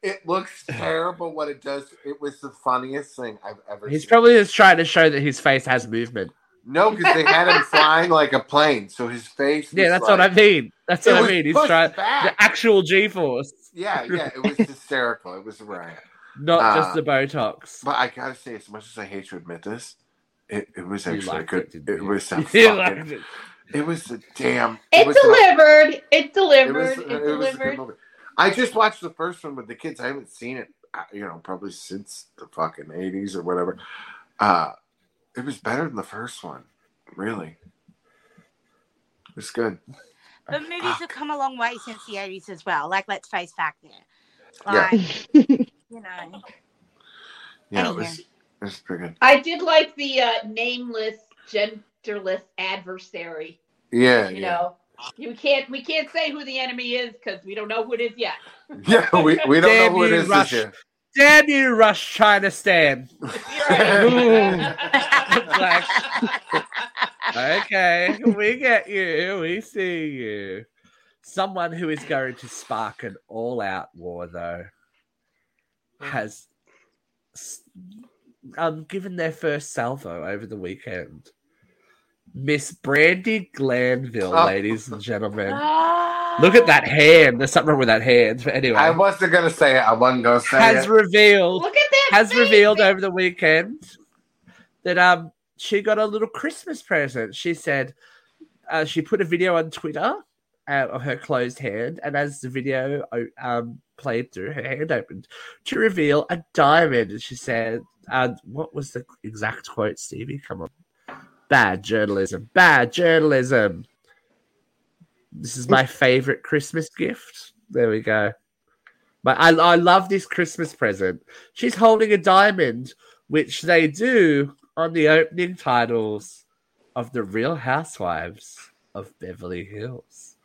It looks terrible what it does. It was the funniest thing I've ever seen. He's seen. probably just trying to show that his face has movement. no, because they had him flying like a plane, so his face. Yeah, that's like, what I mean. That's what I mean. He's trying back. the actual G force, Yeah, yeah, it was hysterical. It was a riot. not Uh, just the Botox. But I gotta say, as much as I hate to admit this, it, it was actually liked good. it, It, was a fucking. it. It was a damn. It was delivered. It It delivered. was, It, it was a good delivered. Movie. I just watched the first one with the kids. I haven't seen it, uh, you know, probably since the fucking eighties or whatever. Uh, it was better than the first one, really. It's good. But movies have come a long way since the 80s as well. Like, let's face fact there. Yeah. Like, you know. Yeah, it was. It was pretty good. I did like the uh, nameless, genderless adversary. Yeah, You yeah, know, you can't. We can't say who the enemy is because we don't know who it is yet. yeah. We, we don't Damn know who it is you, Rush. this. Damn you, Rush China Stan. Right. Okay, we get you. We see you. Someone who is going to spark an all-out war, though, has um given their first salvo over the weekend. Miss Brandi Glanville, Oh. ladies and gentlemen. Look at that hand. There's something wrong with that hand. But anyway, I wasn't gonna say it. I wasn't gonna say has it. revealed Look at that. has face. revealed over the weekend that um she got a little Christmas present. She said uh, she put a video on Twitter uh, of her closed hand, and as the video um played through, her hand opened to reveal a diamond. And she said, uh, "What was the exact quote, Stevie? Come on, bad journalism, bad journalism." This is my favorite Christmas gift. There we go. But I, I love this Christmas present. She's holding a diamond, which they do on the opening titles of The Real Housewives of Beverly Hills.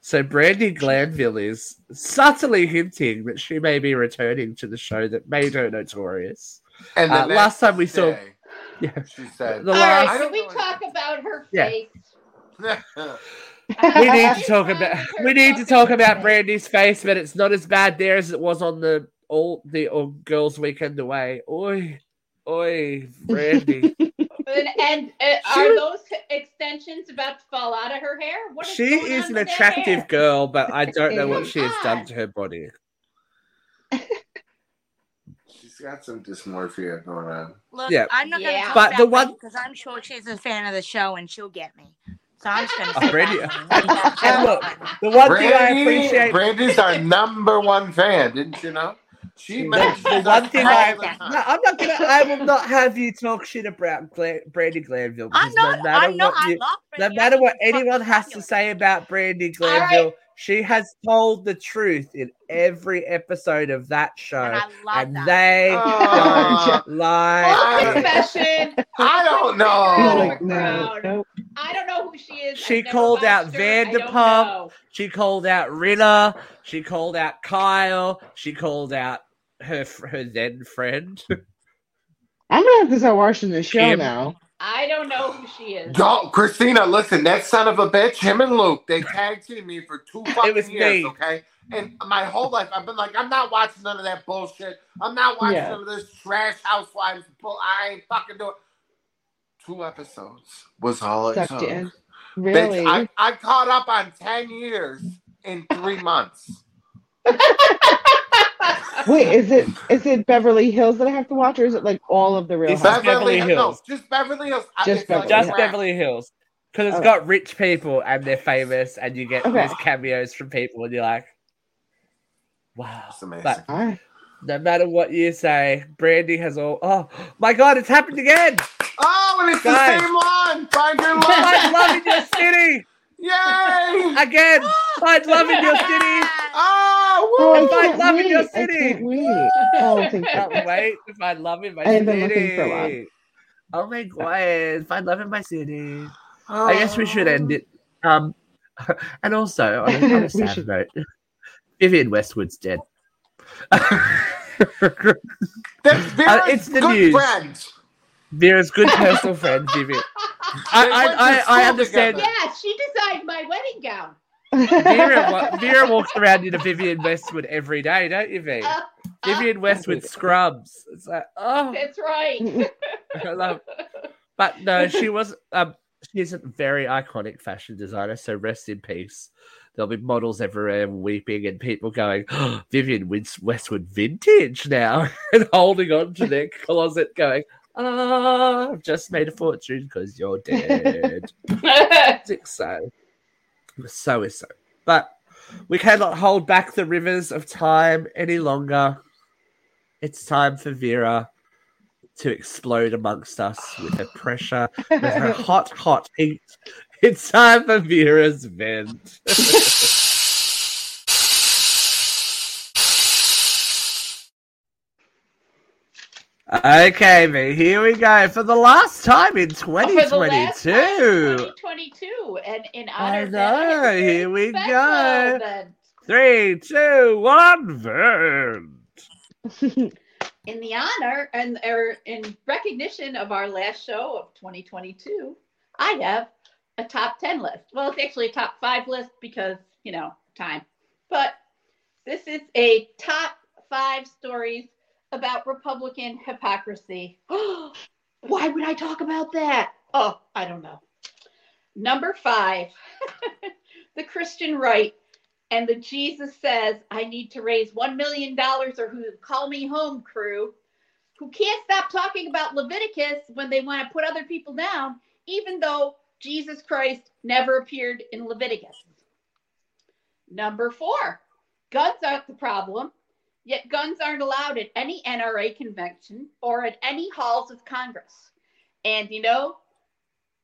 So Brandi Glanville is subtly hinting that she may be returning to the show that made her notorious. And uh, last time we saw- day, Yeah. she said, The All last- right, can don't we talk anything. about her face? Yeah. face? We need to talk about we need to talk about. Brandi's face, but it's not as bad there as it was on the all the all girls weekend away. Oi, oi, Brandi. And, and uh, are was- those extensions about to fall out of her hair? What is she is an attractive hair? girl, but I don't know what she has done to her body. She's got some dysmorphia going on. Look, Yeah. I'm not Yeah. going to talk But about the one- because I'm sure she's a fan of the show and she'll get me. So I'm just going to Oh, say Brandi- and look, The one thing I appreciate, Brandi's our number one fan, didn't you know? She the, mentions the one thing I, no, I'm not gonna, I will not have you talk shit about Gla- Brandi Glanville. I'm not. no matter I'm not. what I you, love no matter what anyone has to say about Brandi All right. Glanville, she has told the truth in every episode of that show, And I love and that. they Uh, don't lie. Full I- confession. I don't know. Out of no, I don't know who she is. She I've called out her. Vanderpump. She called out Ritter. She called out Kyle. She called out her her then friend. I'm gonna have to start watching the show Kim. now. I don't know who she is. Don't, Christina, listen, that son of a bitch, him and Luke, they tag teamed me for two fucking was years, me. okay? And my whole life, I've been like, I'm not watching none of that bullshit. I'm not watching Yeah. none of this trash housewives bull. I ain't fucking doing Two episodes was all it Sucked took. you in. Bitch, Really? I, I caught up on 10 years in three months. Wait, is it is it Beverly Hills that I have to watch, or is it like all of the Real It's Housewives? Beverly No, Hills. just Beverly Hills. Just it's like Beverly Just crack. Beverly Hills. Because it's Okay. got rich people and they're famous, and you get Okay. these cameos from people, and you're like, wow. It's amazing. But All right. no matter what you say, Brandi has all. Oh my god, it's happened again! Oh, and it's Guys. the same one. Find your Find love. love in your city Yay! again. Find love in your city. Oh, Oh, woo! I If I can't love in wait. your I city. can't wait. Oh, thank you. Can't wait to find love in my I have been looking for city. Oh my god, find love in my city. I guess we should end it. Um, and also on a, on a We sad should. note, Vivienne Westwood's dead. That's Vera's Uh, it's the good news. friend. Vera's good personal friend, Vivienne. I, They went to I, I, I school understand. She designed my wedding gown. Vera, Vera walks around in a Vivienne Westwood every day, don't you, V? Uh, uh, Vivienne Westwood scrubs. It's like, oh, that's right. I love. But no, she was. Um, she's a very iconic fashion designer. So rest in peace. There'll be models everywhere weeping and people going, oh, Vivienne Westwood vintage now, and holding on to their closet, going, "Ah, I've just made a fortune because you're dead." It's so, so is so. But we cannot hold back the rivers of time any longer. It's time for Vera to explode amongst us with her pressure, with her hot, hot heat. It's time for Vera's vent. okay, V, here we go for the last time in oh, For the last time 2022. 2022, and in honor of that, I know, here we go. event. Three, two, one, vent. in the honor and or in recognition of our last show of 2022, I have a top 10 list. Well, it's actually a top five list because, you know, time. But this is a top five stories about Republican hypocrisy. Why would I talk about that? Oh, I don't know. Number five, the Christian right and the Jesus says I need to raise $1 million or who call me home crew who can't stop talking about Leviticus when they want to put other people down, even though Jesus Christ never appeared in Leviticus. Number four, guns aren't the problem, yet guns aren't allowed at any NRA convention or at any halls of Congress. And you know,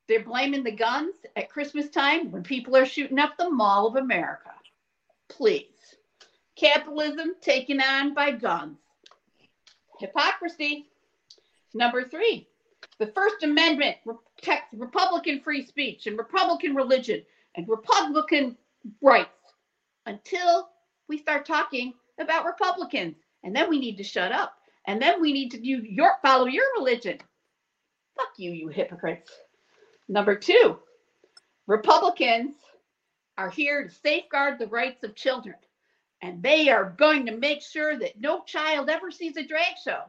they're blaming the guns at Christmas time when people are shooting up the Mall of America please. Capitalism taken on by guns. Hypocrisy. Number three, the First Amendment protects Republican free speech and Republican religion and Republican rights until we start talking about Republicans. And then we need to shut up. And then we need to do your follow your religion. Fuck you, you hypocrites. Number two, Republicans are here to safeguard the rights of children. And they are going to make sure that no child ever sees a drag show,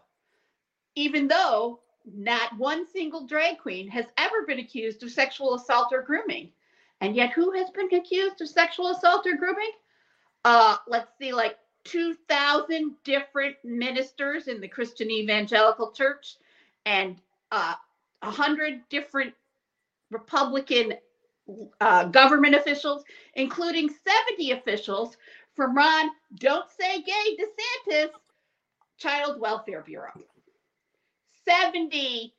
even though not one single drag queen has ever been accused of sexual assault or grooming. And yet, who has been accused of sexual assault or grooming? Uh, let's see, like 2,000 different ministers in the Christian Evangelical Church and uh, 100 different Republican uh, government officials, including 70 officials from Ron Don't Say Gay DeSantis Child Welfare Bureau. 70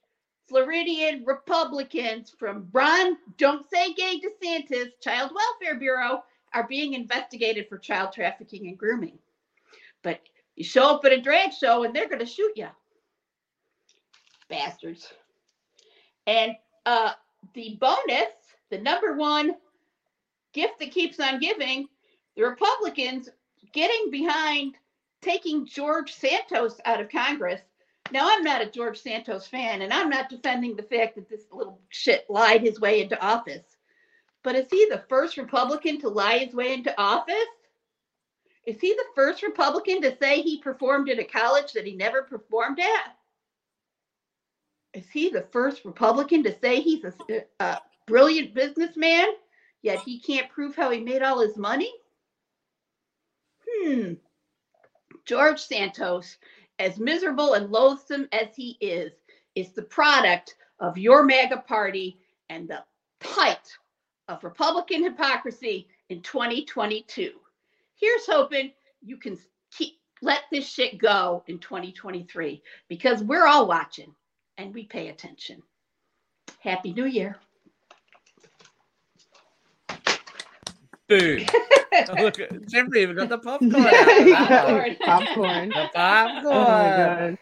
Floridian Republicans from Ron Don't Say Gay DeSantis Child Welfare Bureau are being investigated for child trafficking and grooming. But you show up at a drag show and they're going to shoot you. Bastards. And uh, the bonus the number one gift that keeps on giving, the Republicans getting behind taking George Santos out of Congress. Now, I'm not a George Santos fan, and I'm not defending the fact that this little shit lied his way into office. But is he the first Republican to lie his way into office? Is he the first Republican to say he performed at a college that he never performed at? Is he the first Republican to say he's a, a brilliant businessman, yet he can't prove how he made all his money? Hmm. George Santos, as miserable and loathsome as he is, is the product of your MAGA party and the height of Republican hypocrisy in 2022. Here's hoping you can keep let this shit go in 2023 because we're all watching and we pay attention. Happy New Year. Boom. Oh, look, Jeffrey even got the popcorn. out. Yeah. Popcorn. The Oh popcorn. my god.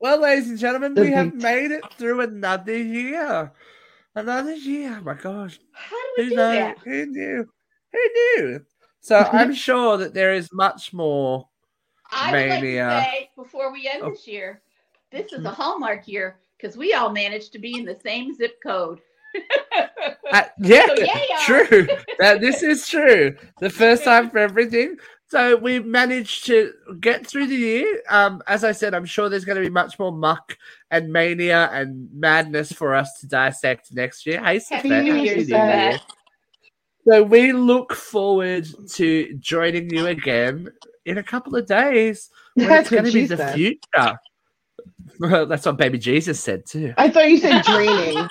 Well, ladies and gentlemen, The we have made it through another year. Another year. Oh my gosh. How do we Who do knows? that? Who knew? Who knew? So I'm sure that there is much more. I would like Mania. to say before we end Oh. this year, this is a hallmark year because we all managed to be in the same zip code. Uh, yeah, So, yeah, yeah. true. That this is true. The first time for everything. So we managed to get through the year. Um, as I said, I'm sure there's going to be much more muck and mania and madness for us to dissect next year. Hey, Happy New Happy New Safet. Year. So we look forward to joining you again in a couple of days. That's it's going to be the said. future. Well, that's what Baby Jesus said too. I thought you said draining.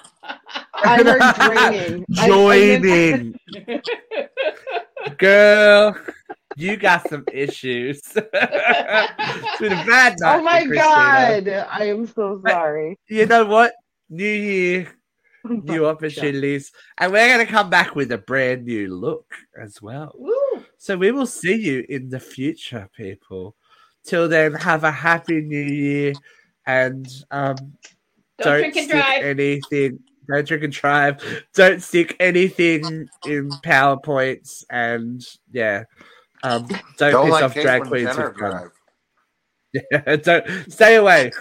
I heard draining. I- I Joining. Girl, you got some issues. it's been a bad oh night. Oh my god! I am so sorry. You know what? New year, new opportunities. And we're going to come back with a brand new look as well. Woo. So we will see you in the future, people. Till then, have a happy new year and um, Don't, drink and stick drive. anything. Don't drink and drive. Don't stick anything in PowerPoints, and yeah, um, don't, Don't piss like off drag queens. With guns. Yeah, don't stay away.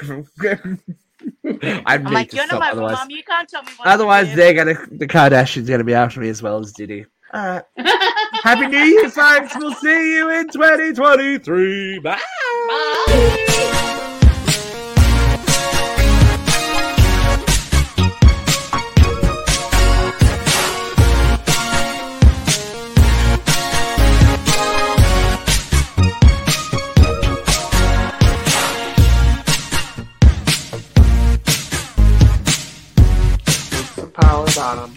I I'm need like, to you're not stop. my Otherwise, mom. You can't tell me what otherwise to they're gonna the Kardashians gonna be after me as well as Diddy. All right. Happy New Year, folks. We'll see you in 2023. Bye. Bye. Bottom.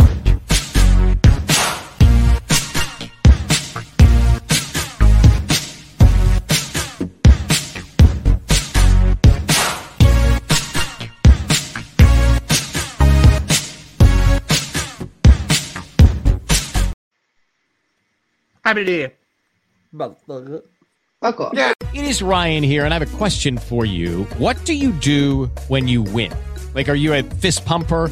Happy New Year. Motherfucker. Fuck off. Yeah. It is Ryan here, and I have a question for you. What do you do when you win? Like, are you a fist pumper?